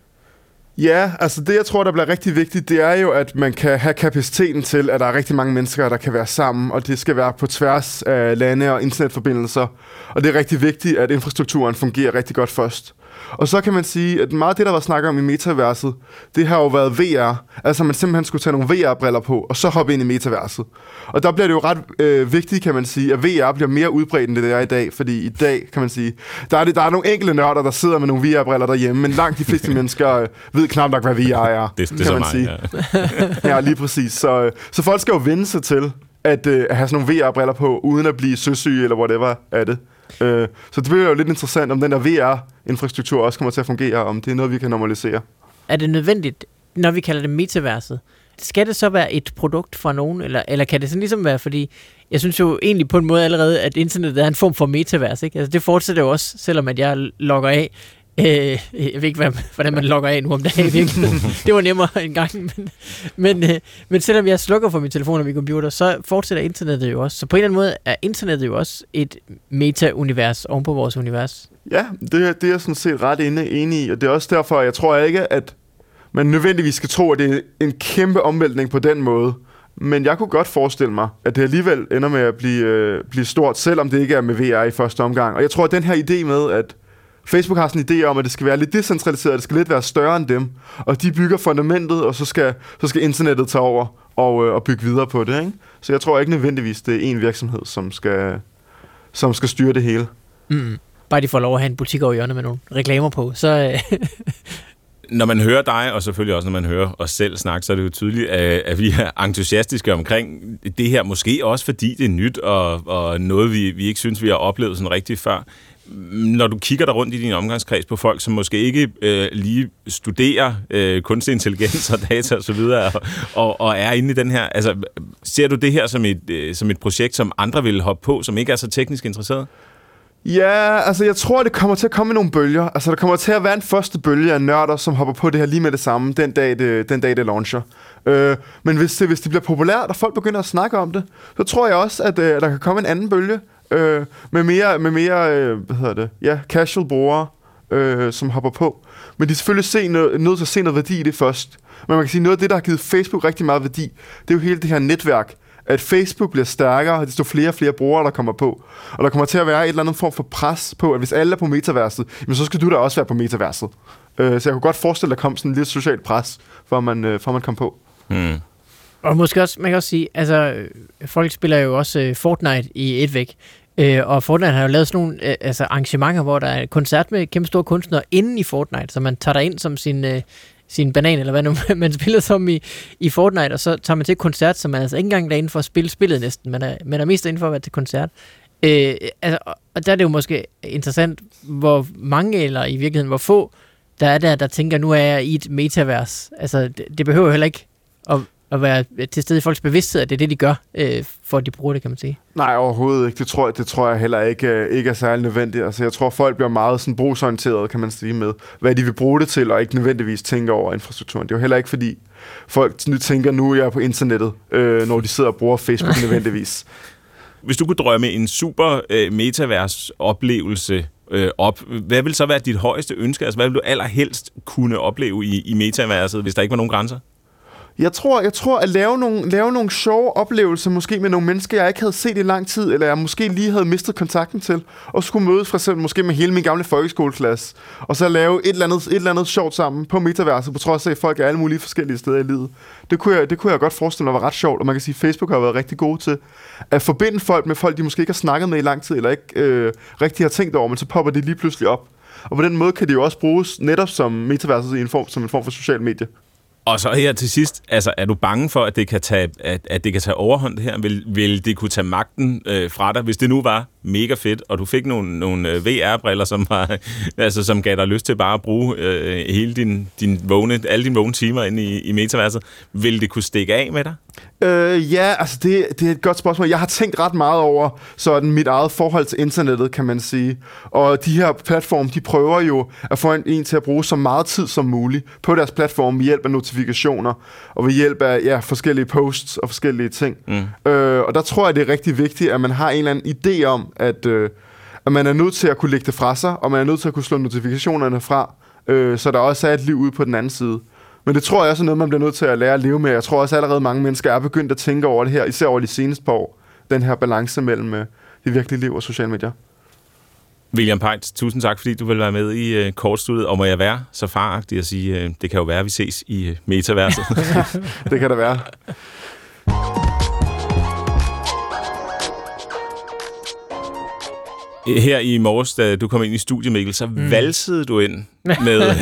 Ja, altså det, jeg tror, der bliver rigtig vigtigt, det er jo, at man kan have kapaciteten til, at der er rigtig mange mennesker, der kan være sammen, og det skal være på tværs af lande og internetforbindelser. Og det er rigtig vigtigt, at infrastrukturen fungerer rigtig godt først. Og så kan man sige, at meget af det, der var snakket om i metaverset, det har jo været VR. Altså man simpelthen skulle tage nogle VR-briller på, og så hoppe ind i metaverset. Og der bliver det jo ret øh, vigtigt, kan man sige, at VR bliver mere udbredt, end det er i dag. Fordi i dag, kan man sige, der er, det, der er nogle enkelte nørder, der sidder med nogle VR-briller derhjemme, men langt de fleste mennesker øh, ved knap nok, hvad VR er. Det, det kan man mig, sige. ja. Ja, lige præcis. Så, øh, så folk skal jo vende sig til at, øh, at have sådan nogle VR-briller på, uden at blive søsyge eller whatever af det. Øh, så det bliver jo lidt interessant, om den der VR-infrastruktur også kommer til at fungere, om det er noget, vi kan normalisere. Er det nødvendigt, når vi kalder det metaverset? Skal det så være et produkt fra nogen, eller, eller kan det sådan ligesom være, fordi jeg synes jo egentlig på en måde allerede, at internettet er en form for metavers, ikke? Altså det fortsætter jo også, selvom at jeg logger af. Øh, jeg ved ikke, hvad, hvordan man logger af nu om dagen. Det var nemmere en gang. Men, men, øh, men selvom jeg slukker for min telefon og min computer, så fortsætter internettet jo også. Så på en eller anden måde er internettet jo også et meta-univers oven på vores univers. Ja, det, det er jeg sådan set ret inde, enig i, og det er også derfor, jeg tror ikke, at man nødvendigvis skal tro, at det er en kæmpe omvæltning på den måde. Men jeg kunne godt forestille mig, at det alligevel ender med at blive, øh, blive stort, selvom det ikke er med VR i første omgang. Og jeg tror, at den her idé med, at Facebook har sådan en idé om, at det skal være lidt decentraliseret, det skal lidt være større end dem, og de bygger fundamentet, og så skal, så skal internettet tage over og, øh, og bygge videre på det. Ikke? Så jeg tror ikke nødvendigvis, det er en virksomhed, som skal, som skal styre det hele. Mm. Bare de får lov at have en butik over hjørnet med nogle reklamer på, så... Øh, Når man hører dig, og selvfølgelig også når man hører os selv snakke, så er det jo tydeligt, at, at vi er entusiastiske omkring det her. Måske også fordi det er nyt, og, og noget, vi, vi ikke synes, vi har oplevet sådan rigtigt før. Når du kigger der rundt i din omgangskreds på folk, som måske ikke øh, lige studerer øh, kunstig intelligens og data osv., og, og, og er inde i den her, altså ser du det her som et, øh, som et projekt, som andre vil hoppe på, som ikke er så teknisk interesseret? Ja, altså jeg tror, det kommer til at komme i nogle bølger. Altså der kommer til at være en første bølge af nørder, som hopper på det her lige med det samme, den dag det, den dag det launcher. Øh, men hvis det, hvis det bliver populært, og folk begynder at snakke om det, så tror jeg også, at øh, der kan komme en anden bølge øh, med mere, med mere øh, hvad hedder det, ja, casual brugere, øh, som hopper på. Men de er selvfølgelig se noget, nødt til at se noget værdi i det først. Men man kan sige, noget af det, der har givet Facebook rigtig meget værdi, det er jo hele det her netværk, at Facebook bliver stærkere, og desto flere og flere brugere, der kommer på. Og der kommer til at være et eller andet form for pres på, at hvis alle er på metaverset, jamen så skal du da også være på metaverset. Øh, så jeg kunne godt forestille, at der kom sådan lidt socialt pres, for man, øh, for man kom på. Hmm. Og måske også, man kan også sige, altså, øh, folk spiller jo også øh, Fortnite i et væk. Øh, og Fortnite har jo lavet sådan nogle øh, altså arrangementer, hvor der er koncert med kæmpe store kunstnere inden i Fortnite, så man tager der ind som sin, øh, sin banan, eller hvad nu man spiller som i, i Fortnite, og så tager man til koncert, så man er altså ikke engang derinde for at spille spillet næsten, man er, man er mest derinde for at være til koncert. Øh, altså, og der er det jo måske interessant, hvor mange, eller i virkeligheden hvor få, der er der, der tænker, nu er jeg i et metavers. Altså, det, det behøver heller ikke at, at være til stede i folks bevidsthed, at det er det, de gør, øh, for at de bruger det, kan man sige. Nej, overhovedet ikke. Det tror jeg, det tror jeg heller ikke, øh, ikke er særlig nødvendigt. Altså, jeg tror, folk bliver meget sådan brugsorienteret, kan man sige, med, hvad de vil bruge det til, og ikke nødvendigvis tænker over infrastrukturen. Det er jo heller ikke, fordi folk nu tænker, nu er jeg på internettet, øh, når de sidder og bruger Facebook nødvendigvis. Hvis du kunne drømme en super øh, metavers-oplevelse øh, op, hvad vil så være dit højeste ønske? Altså, hvad vil du allerhelst kunne opleve i, i metaverset, hvis der ikke var nogen grænser? Jeg tror, jeg tror at lave nogle, lave nogle sjove oplevelser, måske med nogle mennesker, jeg ikke havde set i lang tid, eller jeg måske lige havde mistet kontakten til, og skulle mødes for eksempel måske med hele min gamle folkeskoleklasse, og så lave et eller andet, et eller andet sjovt sammen på metaverset, på trods af, at folk er alle mulige forskellige steder i livet. Det kunne jeg, det kunne jeg godt forestille mig var ret sjovt, og man kan sige, at Facebook har været rigtig god til at forbinde folk med folk, de måske ikke har snakket med i lang tid, eller ikke øh, rigtig har tænkt over, men så popper de lige pludselig op. Og på den måde kan det jo også bruges netop som metaverset i en form, som en form for social medie. Og så her til sidst, altså er du bange for, at det kan tage, at, at det kan tage overhånd her? Vil, vil det kunne tage magten øh, fra dig, hvis det nu var mega fedt, og du fik nogle, nogle øh, VR-briller, som, var, altså, som gav dig lyst til bare at bruge øh, hele din, din vågne, alle dine vågne timer inde i, i metaverset. Vil det kunne stikke af med dig? Øh, ja, altså det, det er et godt spørgsmål. Jeg har tænkt ret meget over sådan mit eget forhold til internettet, kan man sige. Og de her platforme, de prøver jo at få en, en til at bruge så meget tid som muligt på deres platform ved hjælp af notifikationer og ved hjælp af ja, forskellige posts og forskellige ting. Mm. Øh, og der tror jeg, det er rigtig vigtigt, at man har en eller anden idé om, at, øh, at man er nødt til at kunne lægge det fra sig, og man er nødt til at kunne slå notifikationerne fra, øh, så der også er et liv ude på den anden side. Men det tror jeg også er noget, man bliver nødt til at lære at leve med. Jeg tror også allerede mange mennesker er begyndt at tænke over det her, især over de seneste par år. Den her balance mellem øh, det virkelige liv og sociale medier. William Pejt, tusind tak, fordi du vil være med i uh, kortstudiet. Og må jeg være så faragtig at sige, uh, det kan jo være, at vi ses i uh, metaverset. det kan det være. Her i morges, da du kom ind i studiet, Mikkel, så mm. valsede du ind med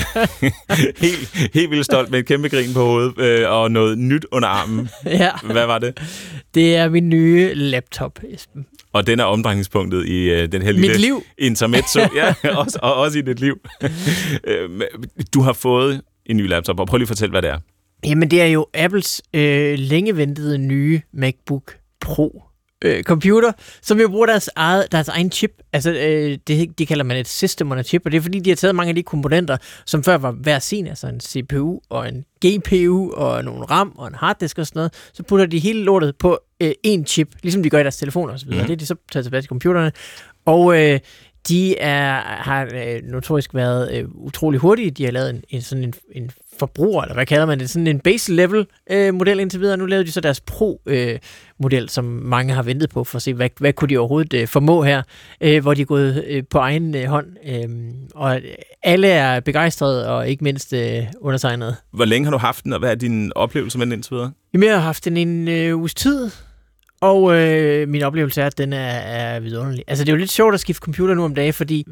helt, helt vildt stolt med et kæmpe grin på hovedet øh, og noget nyt under armen. ja. Hvad var det? Det er min nye laptop, Esben. Og den er omdrejningspunktet i øh, den her lille liv. intermezzo. ja, også, og også i dit liv. Øh, du har fået en ny laptop, og prøv lige at fortælle, hvad det er. Jamen, det er jo Apples øh, længe ventede nye MacBook Pro øh, computer, som jo bruger deres, eget, deres egen chip. Altså, øh, det, de kalder man et system on a chip, og det er fordi, de har taget mange af de komponenter, som før var hver sin, altså en CPU og en GPU og nogle RAM og en harddisk og sådan noget, så putter de hele lortet på øh, en chip, ligesom de gør i deres telefoner og så videre. Mm. Det er de så taget tilbage til computerne. Og øh, de er, har øh, notorisk været øh, utrolig hurtige. De har lavet en, en sådan en, en forbruger, eller hvad kalder man det, sådan en base level øh, model indtil videre. Nu lavede de så deres pro øh, model, som mange har ventet på for at se, hvad, hvad kunne de overhovedet øh, formå her, øh, hvor de er gået øh, på egen øh, hånd. Øh, og alle er begejstrede, og ikke mindst øh, undertegnet. Hvor længe har du haft den, og hvad er din oplevelse med den indtil videre? Jamen, jeg har haft den en øh, uges tid, og øh, min oplevelse er, at den er, er vidunderlig. Altså, det er jo lidt sjovt at skifte computer nu om dagen, fordi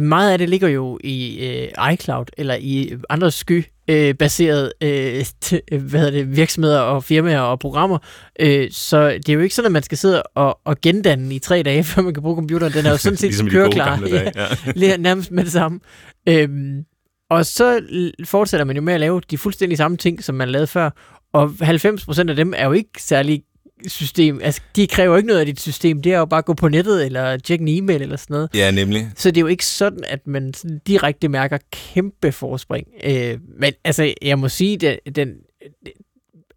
meget af det ligger jo i øh, iCloud, eller i andre sky øh, baseret øh, hvad hedder det, virksomheder og firmaer og programmer. Øh, så det er jo ikke sådan, at man skal sidde og, og gendanne i tre dage, før man kan bruge computeren. Den er jo sådan set ligesom køreklar. Ja, ja. nærmest med det samme. Øhm, og så fortsætter man jo med at lave de fuldstændig samme ting, som man lavede før. Og 90% af dem er jo ikke særlig system. Altså, de kræver ikke noget af dit system. Det er jo bare at gå på nettet, eller tjekke en e-mail, eller sådan noget. Ja, nemlig. Så det er jo ikke sådan, at man sådan direkte mærker kæmpe forspring. Øh, men altså, jeg må sige, at den,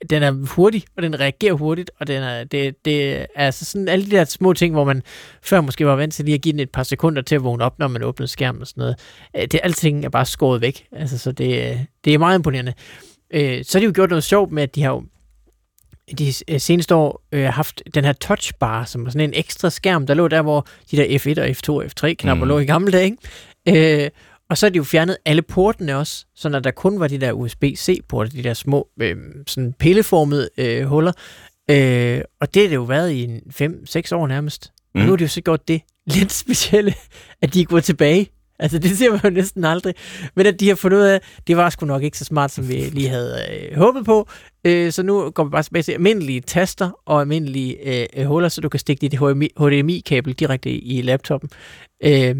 den er hurtig, og den reagerer hurtigt, og den er, det, det er altså sådan alle de der små ting, hvor man før måske var vant til lige at give den et par sekunder til at vågne op, når man åbner skærmen og sådan noget. Øh, det, alting er bare skåret væk. Altså, så det, det er meget imponerende. Øh, så har de jo gjort noget sjovt med, at de har jo de øh, seneste år øh, haft den her touchbar, som var sådan en ekstra skærm, der lå der, hvor de der F1 og F2 og F3-knapper mm. lå i gamle dage. Ikke? Øh, og så har de jo fjernet alle portene også, så når der kun var de der USB-C-porter, de der små øh, sådan pilleformede øh, huller. Øh, og det har det jo været i 5-6 år nærmest. Mm. Og nu har de jo så gjort det lidt specielle, at de gået tilbage Altså, det ser man jo næsten aldrig. Men at de har fundet ud af, det var sgu nok ikke så smart, som vi lige havde øh, håbet på. Øh, så nu går vi bare tilbage til almindelige taster og almindelige øh, huller, så du kan stikke dit HDMI-kabel direkte i laptoppen. Øh,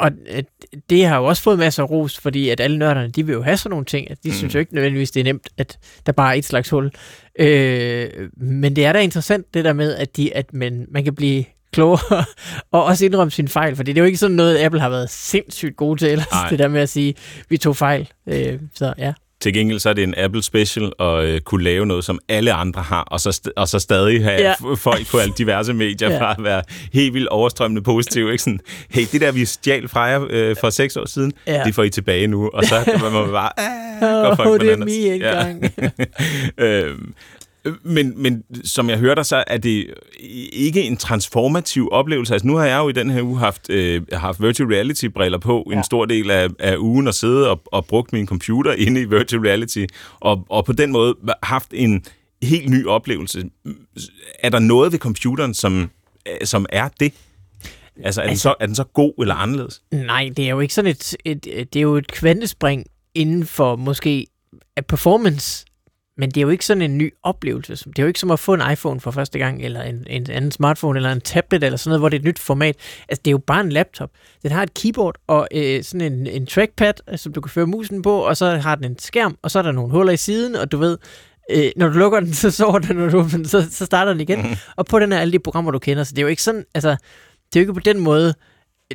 og øh, det har jo også fået masser af ros, fordi at alle nørderne, de vil jo have sådan nogle ting. At de mm. synes jo ikke nødvendigvis, det er nemt, at der bare er et slags hul. Øh, men det er da interessant, det der med, at, de, at man, man kan blive klogere og også indrømme sin fejl, for det er jo ikke sådan noget, Apple har været sindssygt gode til ellers, det der med at sige, vi tog fejl. Øh, så ja. Til gengæld så er det en Apple Special at øh, kunne lave noget, som alle andre har, og så, st- og så stadig have ja. folk på alle diverse medier ja. fra at være helt vildt overstrømmende positive. Ikke? Sådan, hey, det der, vi stjal fra jer øh, for seks år siden, ja. det får I tilbage nu. Og så må man bare, ah, folk oh, det er mig en ja. øhm, men, men som jeg hørte dig, så er det ikke en transformativ oplevelse. Altså nu har jeg jo i den her uge haft, øh, haft virtual reality-briller på ja. en stor del af, af ugen og siddet og, og brugt min computer inde i virtual reality, og, og på den måde haft en helt ny oplevelse. Er der noget ved computeren, som, som er det? Altså, er, altså, den så, er den så god eller anderledes? Nej, det er jo ikke sådan et, et, det er jo et kvantespring inden for måske performance men det er jo ikke sådan en ny oplevelse. Det er jo ikke som at få en iPhone for første gang, eller en, en anden smartphone, eller en tablet, eller sådan noget, hvor det er et nyt format. Altså, det er jo bare en laptop. Den har et keyboard og øh, sådan en, en trackpad, øh, som du kan føre musen på, og så har den en skærm, og så er der nogle huller i siden, og du ved, øh, når du lukker den, så sover den, når du åbner den, så, så starter den igen. Mm. Og på den er alle de programmer, du kender. Så det er jo ikke sådan, altså, det er jo ikke på den måde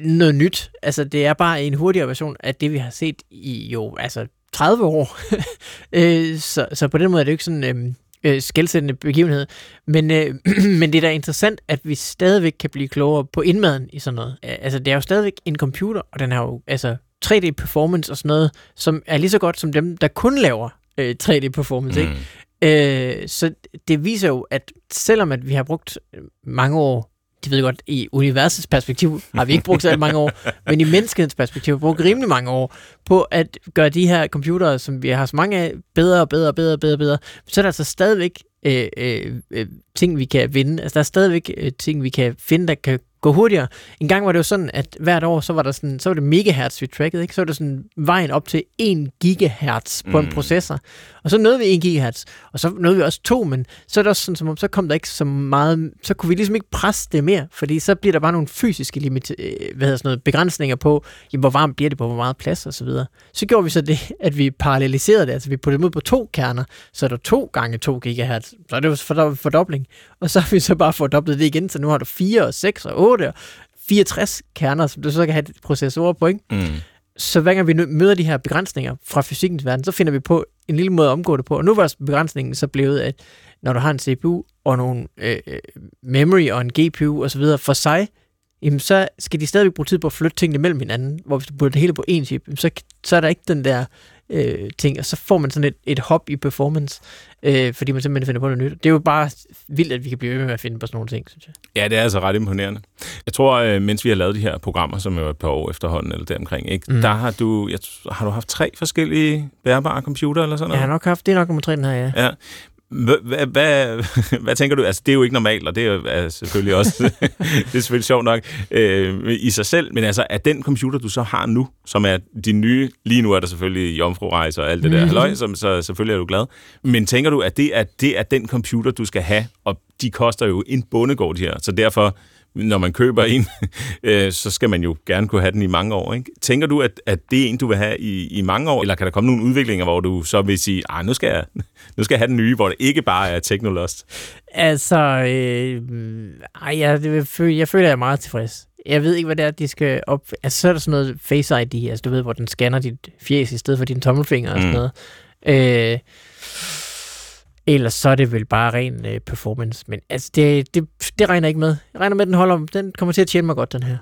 noget nyt. Altså, det er bare en hurtigere version af det, vi har set i jo, altså 30 år. øh, så, så på den måde er det jo ikke sådan øhm, øh, skældsættende begivenhed. Men, øh, men det er da interessant, at vi stadigvæk kan blive klogere på indmaden i sådan noget. Altså, det er jo stadigvæk en computer, og den har jo altså 3D-performance og sådan noget, som er lige så godt som dem, der kun laver øh, 3D-performance, mm. ikke? Øh, så det viser jo, at selvom at vi har brugt mange år de ved godt, i universets perspektiv har vi ikke brugt så mange år, men i menneskets perspektiv har vi brugt rimelig mange år på at gøre de her computere, som vi har så mange af, bedre og bedre og bedre og bedre, bedre. Så er der altså stadigvæk øh, øh, øh, ting, vi kan vinde. Altså, der er stadigvæk øh, ting, vi kan finde, der kan gå hurtigere. En gang var det jo sådan, at hvert år, så var, der sådan, så var det megahertz, vi trackede, ikke? Så var det sådan vejen op til 1 gigahertz på mm. en processor. Og så nåede vi 1 gigahertz, og så nåede vi også 2, men så er det også sådan, som om, så kom der ikke så meget, så kunne vi ligesom ikke presse det mere, fordi så bliver der bare nogle fysiske limit, øh, hvad hedder sådan noget, begrænsninger på, jamen, hvor varmt bliver det på, hvor meget plads og så videre. Så gjorde vi så det, at vi paralleliserede det, altså vi puttede dem ud på to kerner, så er der to gange 2 gigahertz, så er det jo fordobling. Og så har vi så bare fordoblet det igen, så nu har du 4 og 6 og 8 og 64 kerner, som du så kan have processorer på, ikke? Mm. Så hver gang vi møder de her begrænsninger fra fysikkens verden, så finder vi på en lille måde at omgå det på. Og nu var begrænsningen så blevet, at når du har en CPU og nogle øh, øh, memory og en GPU osv. for sig, jamen så skal de stadigvæk bruge tid på at flytte tingene mellem hinanden, hvor hvis du putter det hele på én chip, så, så er der ikke den der øh, ting, og så får man sådan et, et hop i performance, øh, fordi man simpelthen finder på noget nyt. Det er jo bare vildt, at vi kan blive ved med at finde på sådan nogle ting, synes jeg. Ja, det er altså ret imponerende. Jeg tror, øh, mens vi har lavet de her programmer, som er et par år efterhånden, eller deromkring, ikke? Mm. der har du, jeg, har du haft tre forskellige bærbare computer eller sådan noget? Jeg har nok haft, det er nok nummer tre, den her, ja. ja. Hvad, hvad, hvad tænker du? Altså, det er jo ikke normalt, og det er, er selvfølgelig også det er selvfølgelig sjovt nok øh, i sig selv, men altså, at den computer, du så har nu, som er din nye, lige nu er der selvfølgelig jomfru-rejse og alt det der, mm-hmm. halløj, som, så selvfølgelig er du glad, men tænker du, at det er, det er den computer, du skal have, og de koster jo en bondegård, de her, så derfor når man køber en, øh, så skal man jo gerne kunne have den i mange år. Ikke? Tænker du, at, at det er en, du vil have i, i mange år, eller kan der komme nogle udviklinger, hvor du så vil sige, at nu skal jeg, nu skal jeg have den nye, hvor det ikke bare er Technolost? Altså, øh, ej, jeg, jeg, føler, jeg føler, jeg er meget tilfreds. Jeg ved ikke, hvad det er, de skal op... Altså, så er der sådan noget Face ID, altså du ved, hvor den scanner dit fjes i stedet for din tommelfinger og sådan mm. noget. Øh, Ellers så er det vel bare ren øh, performance. Men altså, det, det, det regner ikke med. Jeg regner med, at den holder. Den kommer til at tjene mig godt, den her.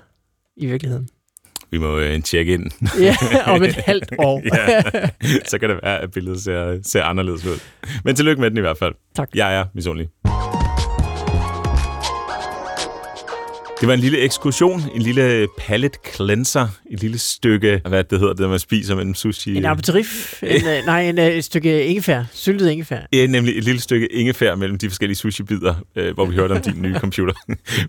I virkeligheden. Vi må øh, tjekke ind. ja, om et halvt år. ja, så kan det være, at billedet ser, ser anderledes ud. Men tillykke med den i hvert fald. Tak. Jeg er misundelig. Det var en lille ekskursion, en lille palette cleanser, et lille stykke, hvad det hedder, det man spiser mellem sushi. En aperitif, en, øh, nej, en, øh, et stykke ingefær, syltet ingefær. Ja, nemlig et lille stykke ingefær mellem de forskellige sushi-bidder, øh, hvor vi hørte om din nye computer.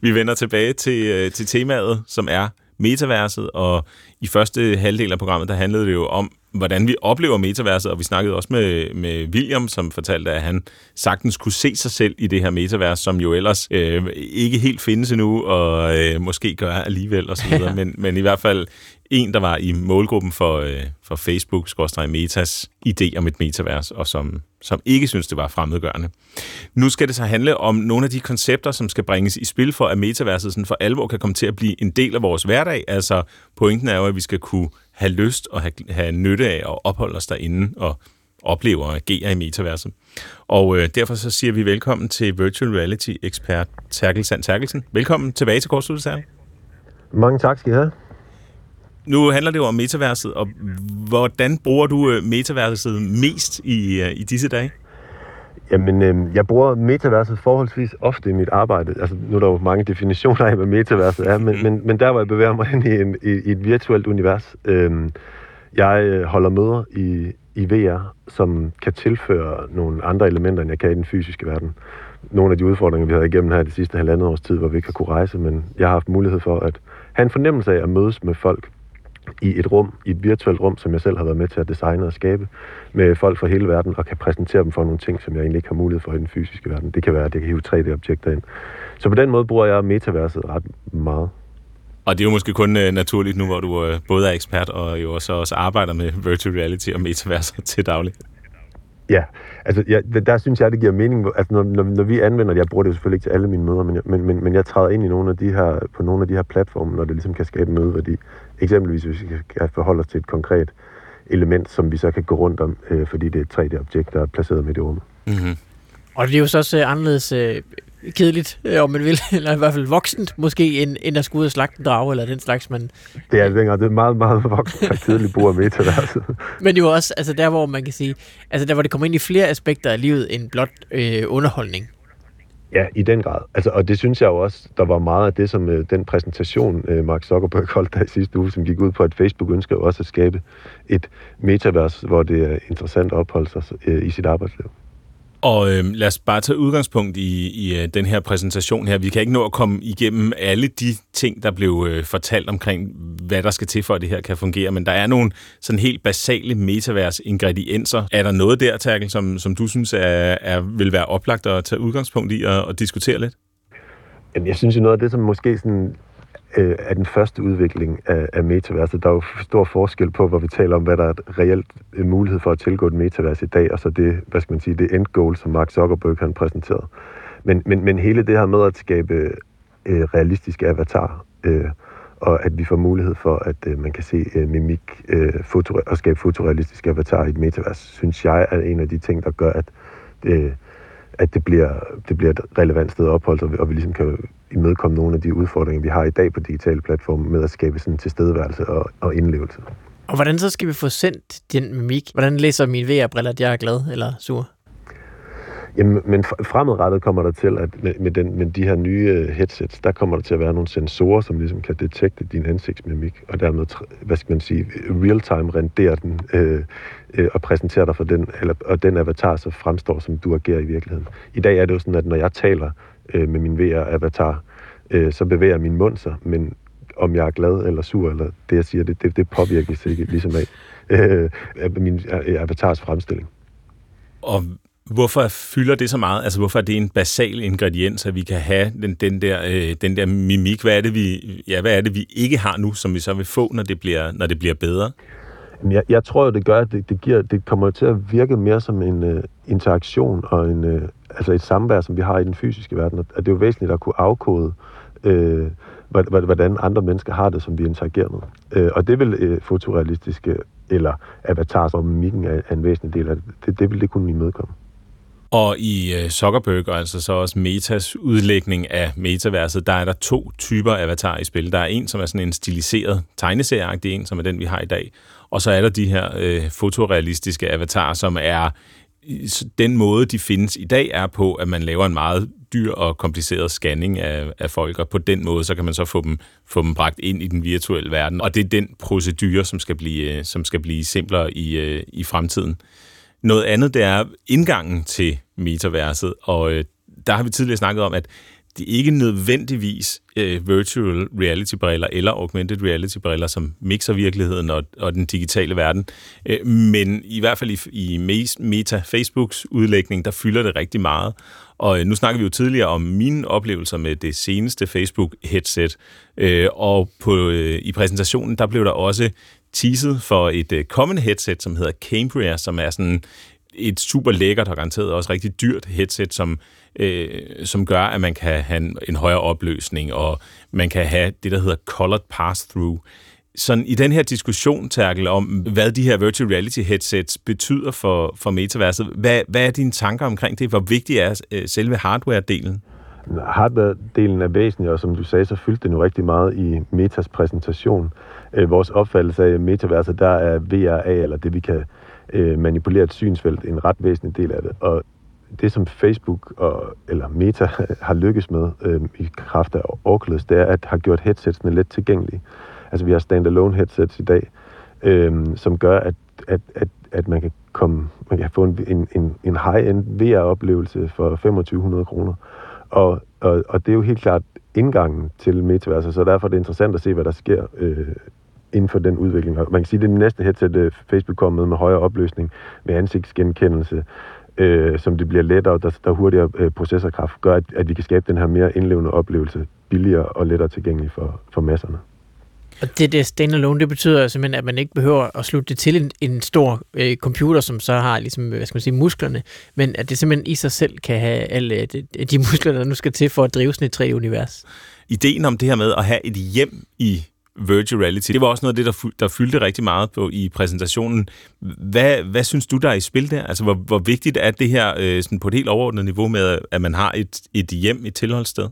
vi vender tilbage til, til temaet, som er metaverset, og i første halvdel af programmet, der handlede det jo om, hvordan vi oplever metaverset, og vi snakkede også med, med William, som fortalte, at han sagtens kunne se sig selv i det her metavers, som jo ellers øh, ikke helt findes endnu, og øh, måske gør alligevel, så videre. men, men i hvert fald en, der var i målgruppen for, øh, for Facebook, Metas idé om et metavers, og som, som ikke synes, det var fremmedgørende. Nu skal det så handle om nogle af de koncepter, som skal bringes i spil for, at metaverset sådan for alvor kan komme til at blive en del af vores hverdag. Altså, pointen er jo, at vi skal kunne have lyst og have, have nytte af at opholde os derinde og opleve og agere i metaverset. Og øh, derfor så siger vi velkommen til Virtual Reality ekspert Terkel Sand Terkelsen. Velkommen tilbage til Kortsluttet, Mange tak skal I have. Nu handler det jo om metaverset, og hvordan bruger du øh, metaverset mest i, øh, i disse dage? Jamen, øh, jeg bruger metaverset forholdsvis ofte i mit arbejde. Altså, nu er der jo mange definitioner af, hvad metaverset er, men, men, men der, hvor jeg bevæger mig ind i, en, i, i et virtuelt univers. Øhm, øh, jeg holder møder i, i VR, som kan tilføre nogle andre elementer, end jeg kan i den fysiske verden. Nogle af de udfordringer, vi har igennem her de sidste halvandet års tid, hvor vi ikke har kunne rejse, men jeg har haft mulighed for at have en fornemmelse af at mødes med folk i et rum, i et virtuelt rum, som jeg selv har været med til at designe og skabe, med folk fra hele verden, og kan præsentere dem for nogle ting, som jeg egentlig ikke har mulighed for i den fysiske verden. Det kan være, at det kan hive 3D-objekter ind. Så på den måde bruger jeg metaverset ret meget. Og det er jo måske kun øh, naturligt nu, hvor du øh, både er ekspert og jo også, også arbejder med virtual reality og metaverser til daglig. Ja, altså ja, der synes jeg, det giver mening. Altså, når, når, når vi anvender det, jeg bruger det jo selvfølgelig ikke til alle mine møder, men, jeg, men, men, men jeg træder ind i nogle af de her, på nogle af de her platforme, når det ligesom kan skabe mødeværdi. Eksempelvis, hvis vi kan forholde os til et konkret element, som vi så kan gå rundt om, øh, fordi det er et 3D-objekt, der er placeret midt i rummet. Mm-hmm. Og det er jo så også øh, anderledes øh, kedeligt, øh, om man vil, eller i hvert fald voksent måske, end, end at skulle ud og slagte en drage, eller den slags, man... Det er, det er meget, meget voksent og kedeligt brug af metaverset. Men jo også, altså der, hvor man kan sige, altså der, hvor det kommer ind i flere aspekter af livet, end blot øh, underholdning. Ja, i den grad. Altså, og det synes jeg jo også, der var meget af det, som øh, den præsentation, øh, Mark Zuckerberg holdt der i sidste uge, som gik ud på, at Facebook ønsker jo også at skabe et metavers, hvor det er interessant at opholde sig øh, i sit arbejdsliv. Og øh, lad os bare tage udgangspunkt i, i øh, den her præsentation her. Vi kan ikke nå at komme igennem alle de ting, der blev øh, fortalt omkring, hvad der skal til for, at det her kan fungere, men der er nogle sådan helt basale metavers ingredienser. Er der noget der, Terkel, som, som du synes er, er, vil være oplagt at tage udgangspunkt i og, og diskutere lidt? Jamen, jeg synes jo noget af det, som måske sådan øh, af den første udvikling af, af metaverset. Der er jo stor forskel på, hvor vi taler om, hvad der er et reelt en mulighed for at tilgå et metavers i dag, og så det, hvad skal man sige, det end goal, som Mark Zuckerberg har præsenteret. Men, men, men hele det her med at skabe øh, realistiske avatarer, øh, og at vi får mulighed for, at øh, man kan se øh, mimik øh, foto, og skabe fotorealistiske avatarer i et metavers, synes jeg er en af de ting, der gør, at øh, at det bliver, det bliver et relevant sted at opholde sig, og vi ligesom kan imødekomme nogle af de udfordringer, vi har i dag på digitale platforme med at skabe sådan tilstedeværelse og, og indlevelse. Og hvordan så skal vi få sendt den mimik? Hvordan læser min VR-briller, at jeg er glad eller sur? Jamen, men fremadrettet kommer der til, at med, med, den, med de her nye øh, headsets, der kommer der til at være nogle sensorer, som ligesom kan detekte din ansigtsmimik, og dermed, hvad skal man sige, real-time rendere den, øh, øh, og præsentere dig for den, eller, og den avatar så fremstår, som du agerer i virkeligheden. I dag er det jo sådan, at når jeg taler øh, med min VR-avatar, øh, så bevæger min mund sig, men om jeg er glad eller sur, eller det, jeg siger, det, det, det påvirkes ikke ligesom af øh, min øh, avatars fremstilling. Og Hvorfor fylder det så meget? Altså, hvorfor er det en basal ingrediens, at vi kan have den, den, der, øh, den der mimik? Hvad er, det, vi, ja, hvad er det, vi ikke har nu, som vi så vil få, når det bliver, når det bliver bedre? Jeg, jeg tror, det gør, at det, det, giver, det kommer til at virke mere som en øh, interaktion og en, øh, altså et samvær, som vi har i den fysiske verden. At det er jo væsentligt at kunne afkode, øh, hvordan andre mennesker har det, som vi interagerer med. Øh, og det vil øh, fotorealistiske eller avatars og mimikken er, er en væsentlig del af det. Det, det vil det kunne imødekomme. Og i uh, Zuckerberg, og altså så også Metas udlægning af metaverset, der er der to typer avatar i spil. Der er en, som er sådan en stiliseret tegneserieagtig en, som er den, vi har i dag. Og så er der de her øh, fotorealistiske avatarer, som er øh, den måde, de findes i dag, er på, at man laver en meget dyr og kompliceret scanning af, af folk, og på den måde, så kan man så få dem, få dem bragt ind i den virtuelle verden. Og det er den procedure, som skal blive, øh, som skal blive simplere i, i fremtiden. Noget andet, det er indgangen til metaverset, og øh, der har vi tidligere snakket om, at det ikke nødvendigvis øh, virtual reality-briller eller augmented reality-briller, som mixer virkeligheden og, og den digitale verden. Øh, men i hvert fald i, i Meta Facebooks udlægning, der fylder det rigtig meget. Og øh, nu snakker vi jo tidligere om mine oplevelser med det seneste Facebook-headset. Øh, og på, øh, i præsentationen, der blev der også teaset for et øh, kommende headset, som hedder Cambria, som er sådan et super lækkert og garanteret også rigtig dyrt headset, som, øh, som gør, at man kan have en, en højere opløsning, og man kan have det, der hedder colored pass-through. Sådan i den her diskussion, Terkel, om hvad de her virtual reality headsets betyder for, for metaverset, hvad, hvad er dine tanker omkring det? Hvor vigtig er øh, selve hardware-delen? Hardware-delen er væsentlig, og som du sagde, så fyldte den nu rigtig meget i Metas præsentation. Øh, vores opfattelse af metaverset, der er VRA, eller det vi kan øh, manipulere et synsfelt, en ret væsentlig del af det. Og det, som Facebook og, eller Meta har lykkes med øh, i kraft af Oculus, det er at have gjort headsetsene let tilgængelige. Altså vi har standalone headsets i dag, øh, som gør, at, at, at, at man kan komme, man kan få en, en, en high-end VR-oplevelse for 2500 kroner. Og, og, og det er jo helt klart indgangen til metaverset, så derfor er det interessant at se, hvad der sker øh, inden for den udvikling. Og man kan sige, at det er næste headset, øh, Facebook kommer med, med højere opløsning, med ansigtsgenkendelse, øh, som det bliver lettere, der, der hurtigere øh, processorkraft, gør, at, at vi kan skabe den her mere indlevende oplevelse billigere og lettere tilgængelig for, for masserne. Og det der standalone, det betyder simpelthen, at man ikke behøver at slutte det til en, en stor øh, computer, som så har ligesom, hvad skal man sige, musklerne, men at det simpelthen i sig selv kan have alle de, de muskler, der nu skal til for at drive sådan et tre-univers. Ideen om det her med at have et hjem i virtual reality. Det var også noget af det, der, fu- der fyldte rigtig meget på i præsentationen. Hvad, hvad synes du, der er i spil der? Altså, hvor, hvor vigtigt er det her øh, sådan på et helt overordnet niveau med, at man har et, et hjem, et tilholdssted?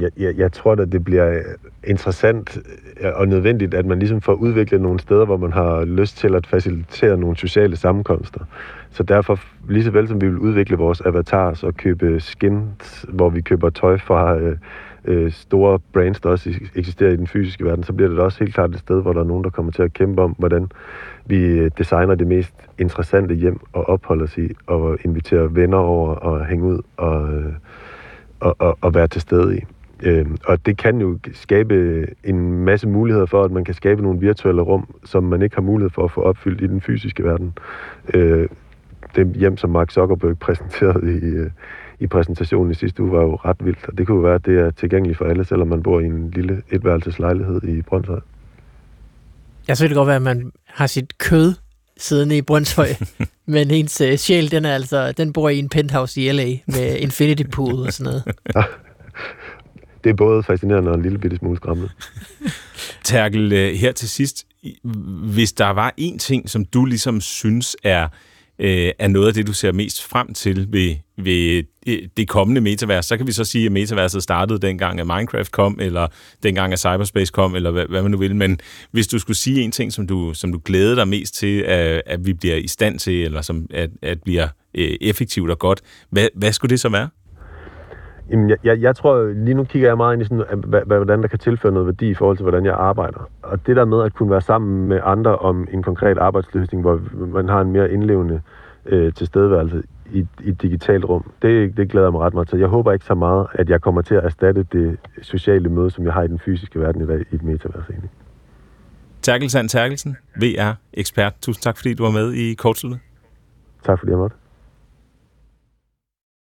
Jeg, jeg, jeg tror, at det bliver øh, interessant øh, og nødvendigt, at man ligesom får udviklet nogle steder, hvor man har lyst til at facilitere nogle sociale sammenkomster. Så derfor, lige så vel som vi vil udvikle vores avatars og købe skins, hvor vi køber tøj fra øh, øh, store brands, der også eksisterer i den fysiske verden, så bliver det også helt klart et sted, hvor der er nogen, der kommer til at kæmpe om, hvordan vi øh, designer det mest interessante hjem og opholde os i, og invitere venner over og hænge ud og, øh, og, og, og være til stede i. Øh, og det kan jo skabe en masse muligheder for, at man kan skabe nogle virtuelle rum, som man ikke har mulighed for at få opfyldt i den fysiske verden. Øh, det hjem, som Mark Zuckerberg præsenterede i, øh, i præsentationen i sidste uge, var jo ret vildt. Og det kunne jo være, at det er tilgængeligt for alle, selvom man bor i en lille etværelseslejlighed i Brøndshøj. Jeg synes det godt være, at man har sit kød siddende i Brøndshøj, men ens uh, sjæl, den, er altså, den bor i en penthouse i LA med infinity pool og sådan noget. det er både fascinerende og en lille bitte smule skræmmende. Terkel, øh, her til sidst, hvis der var en ting, som du ligesom synes er øh, er noget af det, du ser mest frem til ved, ved øh, det kommende metavers. Så kan vi så sige, at metaverset startede dengang, at Minecraft kom, eller dengang, at Cyberspace kom, eller hvad, hvad man nu vil. Men hvis du skulle sige en ting, som du, som du glæder dig mest til, at, at vi bliver i stand til, eller som at, at bliver øh, effektivt og godt, hvad, hvad skulle det så være? Jamen, jeg, jeg, jeg tror, lige nu kigger jeg meget ind i sådan, hvordan der kan tilføre noget værdi i forhold til, hvordan jeg arbejder. Og det der med at kunne være sammen med andre om en konkret arbejdsløsning, hvor man har en mere indlevende øh, tilstedeværelse i, i et digitalt rum, det, det glæder jeg mig ret meget til. Jeg håber ikke så meget, at jeg kommer til at erstatte det sociale møde, som jeg har i den fysiske verden i dag, i et metavers egentlig. Terkelsen Terkelsen, VR-ekspert. Tusind tak, fordi du var med i Kortsluttet. Tak fordi jeg måtte.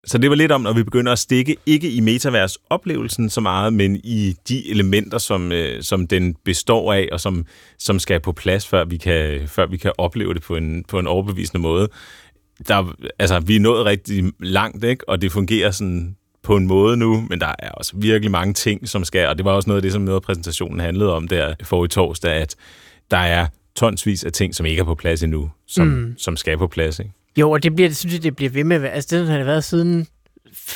Så det var lidt om, når vi begynder at stikke ikke i metavers-oplevelsen så meget, men i de elementer, som, øh, som den består af, og som, som skal på plads, før vi kan, før vi kan opleve det på en, på en overbevisende måde. Der, altså, vi er nået rigtig langt, ikke? og det fungerer sådan på en måde nu, men der er også virkelig mange ting, som skal, og det var også noget af det, som noget af præsentationen handlede om der for i torsdag, at der er tonsvis af ting, som ikke er på plads endnu, som, mm. som skal på plads. Ikke? Jo, og det bliver, det synes jeg, det bliver ved med. Altså, det har det været siden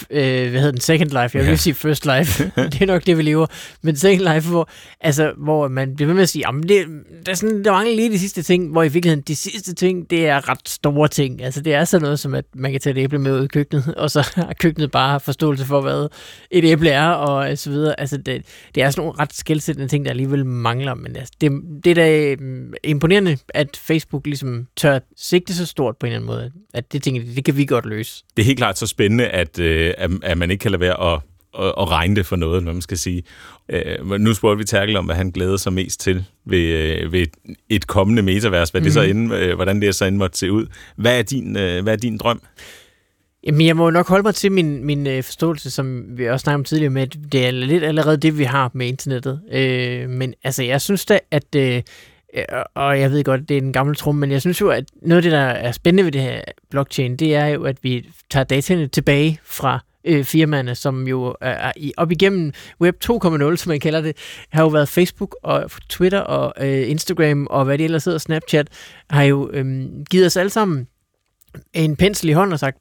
øh, hvad hedder den, Second Life, jeg vil ja. sige First Life, det er nok det, vi lever, men Second Life, hvor, altså, hvor man bliver ved med at sige, jamen, det, der, er sådan, der mangler lige de sidste ting, hvor i virkeligheden de sidste ting, det er ret store ting. Altså, det er sådan noget som, at man kan tage et æble med ud i køkkenet, og så har køkkenet bare forståelse for, hvad et æble er, og så videre. Altså, det, det er sådan nogle ret skældsættende ting, der alligevel mangler, men altså, det, det er da mm, imponerende, at Facebook ligesom tør sigte så stort på en eller anden måde, at det tænker det kan vi godt løse. Det er helt klart så spændende, at øh, at, at man ikke kan lade være at, at, at regne det for noget, hvad man skal sige. Øh, nu spurgte vi Terkel om, hvad han glæder sig mest til ved, øh, ved et kommende metavers, hvad mm. det så mhm. end, øh, hvordan det så end måtte se ud. Hvad er din, øh, hvad er din drøm? Jamen, jeg må nok holde mig til min, min øh, forståelse, som vi også snakkede om tidligere, med, at det er lidt allerede det, vi har med internettet. Øh, men altså, jeg synes da, at... Øh, og jeg ved godt, det er en gammel trum, men jeg synes jo, at noget af det, der er spændende ved det her blockchain, det er jo, at vi tager dataene tilbage fra øh, firmaerne, som jo er i, op igennem Web 2.0, som man kalder det, har jo været Facebook og Twitter og øh, Instagram og hvad det ellers hedder, Snapchat, har jo øh, givet os alle sammen en pensel i hånden og sagt,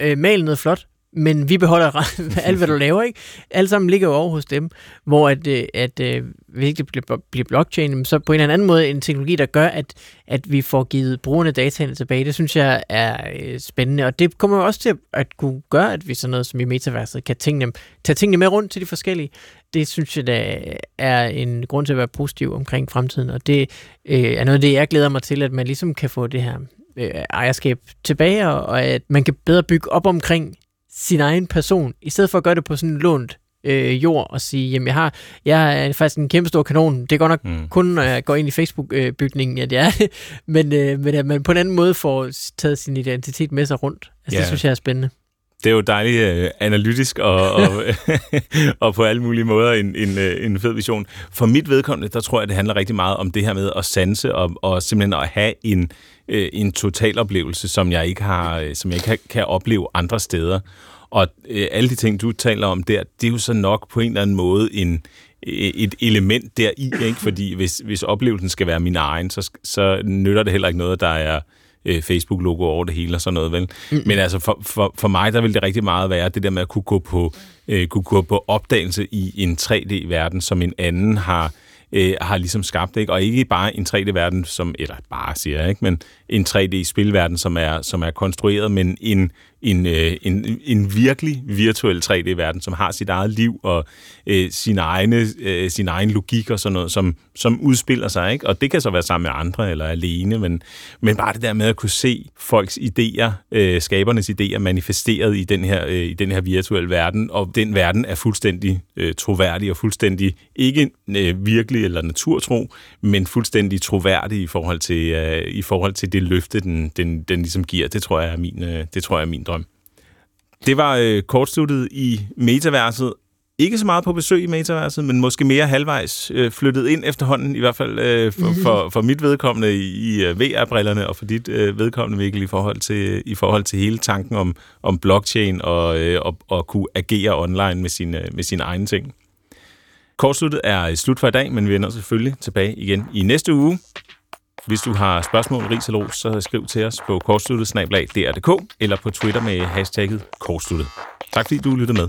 øh, mal noget flot, men vi beholder alt, hvad du laver, ikke? Alt sammen ligger jo over hos dem, hvor at, øh, at, at hvis ikke det bliver, blockchain, så på en eller anden måde en teknologi, der gør, at, at vi får givet brugerne dataene tilbage, det synes jeg er øh, spændende, og det kommer jo også til at, at kunne gøre, at vi sådan noget som i metaverset kan tingene, tage tingene med rundt til de forskellige. Det synes jeg da er en grund til at være positiv omkring fremtiden, og det øh, er noget af det, jeg glæder mig til, at man ligesom kan få det her øh, ejerskab tilbage, og, og at man kan bedre bygge op omkring sin egen person, i stedet for at gøre det på sådan en lånt øh, jord og sige, jamen jeg har, jeg er faktisk en kæmpe stor kanon. Det er godt nok mm. kun, når jeg går ind i Facebook-bygningen, at jeg er men, øh, men at man på en anden måde får taget sin identitet med sig rundt. Altså, yeah. Det synes jeg er spændende. Det er jo dejligt øh, analytisk og, og, og på alle mulige måder en, en, øh, en fed vision. For mit vedkommende, der tror jeg, det handler rigtig meget om det her med at sanse og, og simpelthen at have en, øh, en totaloplevelse, som jeg ikke har, øh, som jeg ikke kan opleve andre steder. Og øh, alle de ting, du taler om der, det er jo så nok på en eller anden måde en, et element deri, ikke? fordi hvis, hvis oplevelsen skal være min egen, så, så nytter det heller ikke noget, der er øh, Facebook-logo over det hele og sådan noget, vel? Mm. Men altså, for, for, for mig, der vil det rigtig meget være det der med at kunne gå på, øh, kunne gå på opdagelse i en 3D-verden, som en anden har øh, har ligesom skabt, ikke? og ikke bare en 3D-verden, som, eller bare siger jeg, ikke? men en 3D-spilverden, som er, som er konstrueret, men en, en, øh, en, en virkelig virtuel 3D-verden, som har sit eget liv og øh, sin, egne, øh, sin egen logik og sådan noget, som, som udspiller sig. Ikke? Og det kan så være sammen med andre eller alene, men, men bare det der med at kunne se folks idéer, øh, skabernes idéer manifesteret i den, her, øh, i den her virtuelle verden, og den verden er fuldstændig øh, troværdig og fuldstændig ikke øh, virkelig eller naturtro, men fuldstændig troværdig i forhold til, øh, i forhold til det løfte, den, den, den ligesom giver. Det tror jeg er min, øh, det tror jeg er min drøm. Det var øh, kortsluttet i metaverset. Ikke så meget på besøg i metaverset, men måske mere halvvejs øh, flyttet ind efterhånden, i hvert fald øh, for, mm-hmm. for, for mit vedkommende i, i uh, VR-brillerne, og for dit øh, vedkommende, Mikkel, i forhold til, i forhold til hele tanken om, om blockchain og, øh, og, og kunne agere online med sine, med sine egne ting. Kortsluttet er slut for i dag, men vi vender selvfølgelig tilbage igen i næste uge. Hvis du har spørgsmål, ris eller ros, så skriv til os på kortsluttet eller på Twitter med hashtagget kortsluttet. Tak fordi du lyttede med.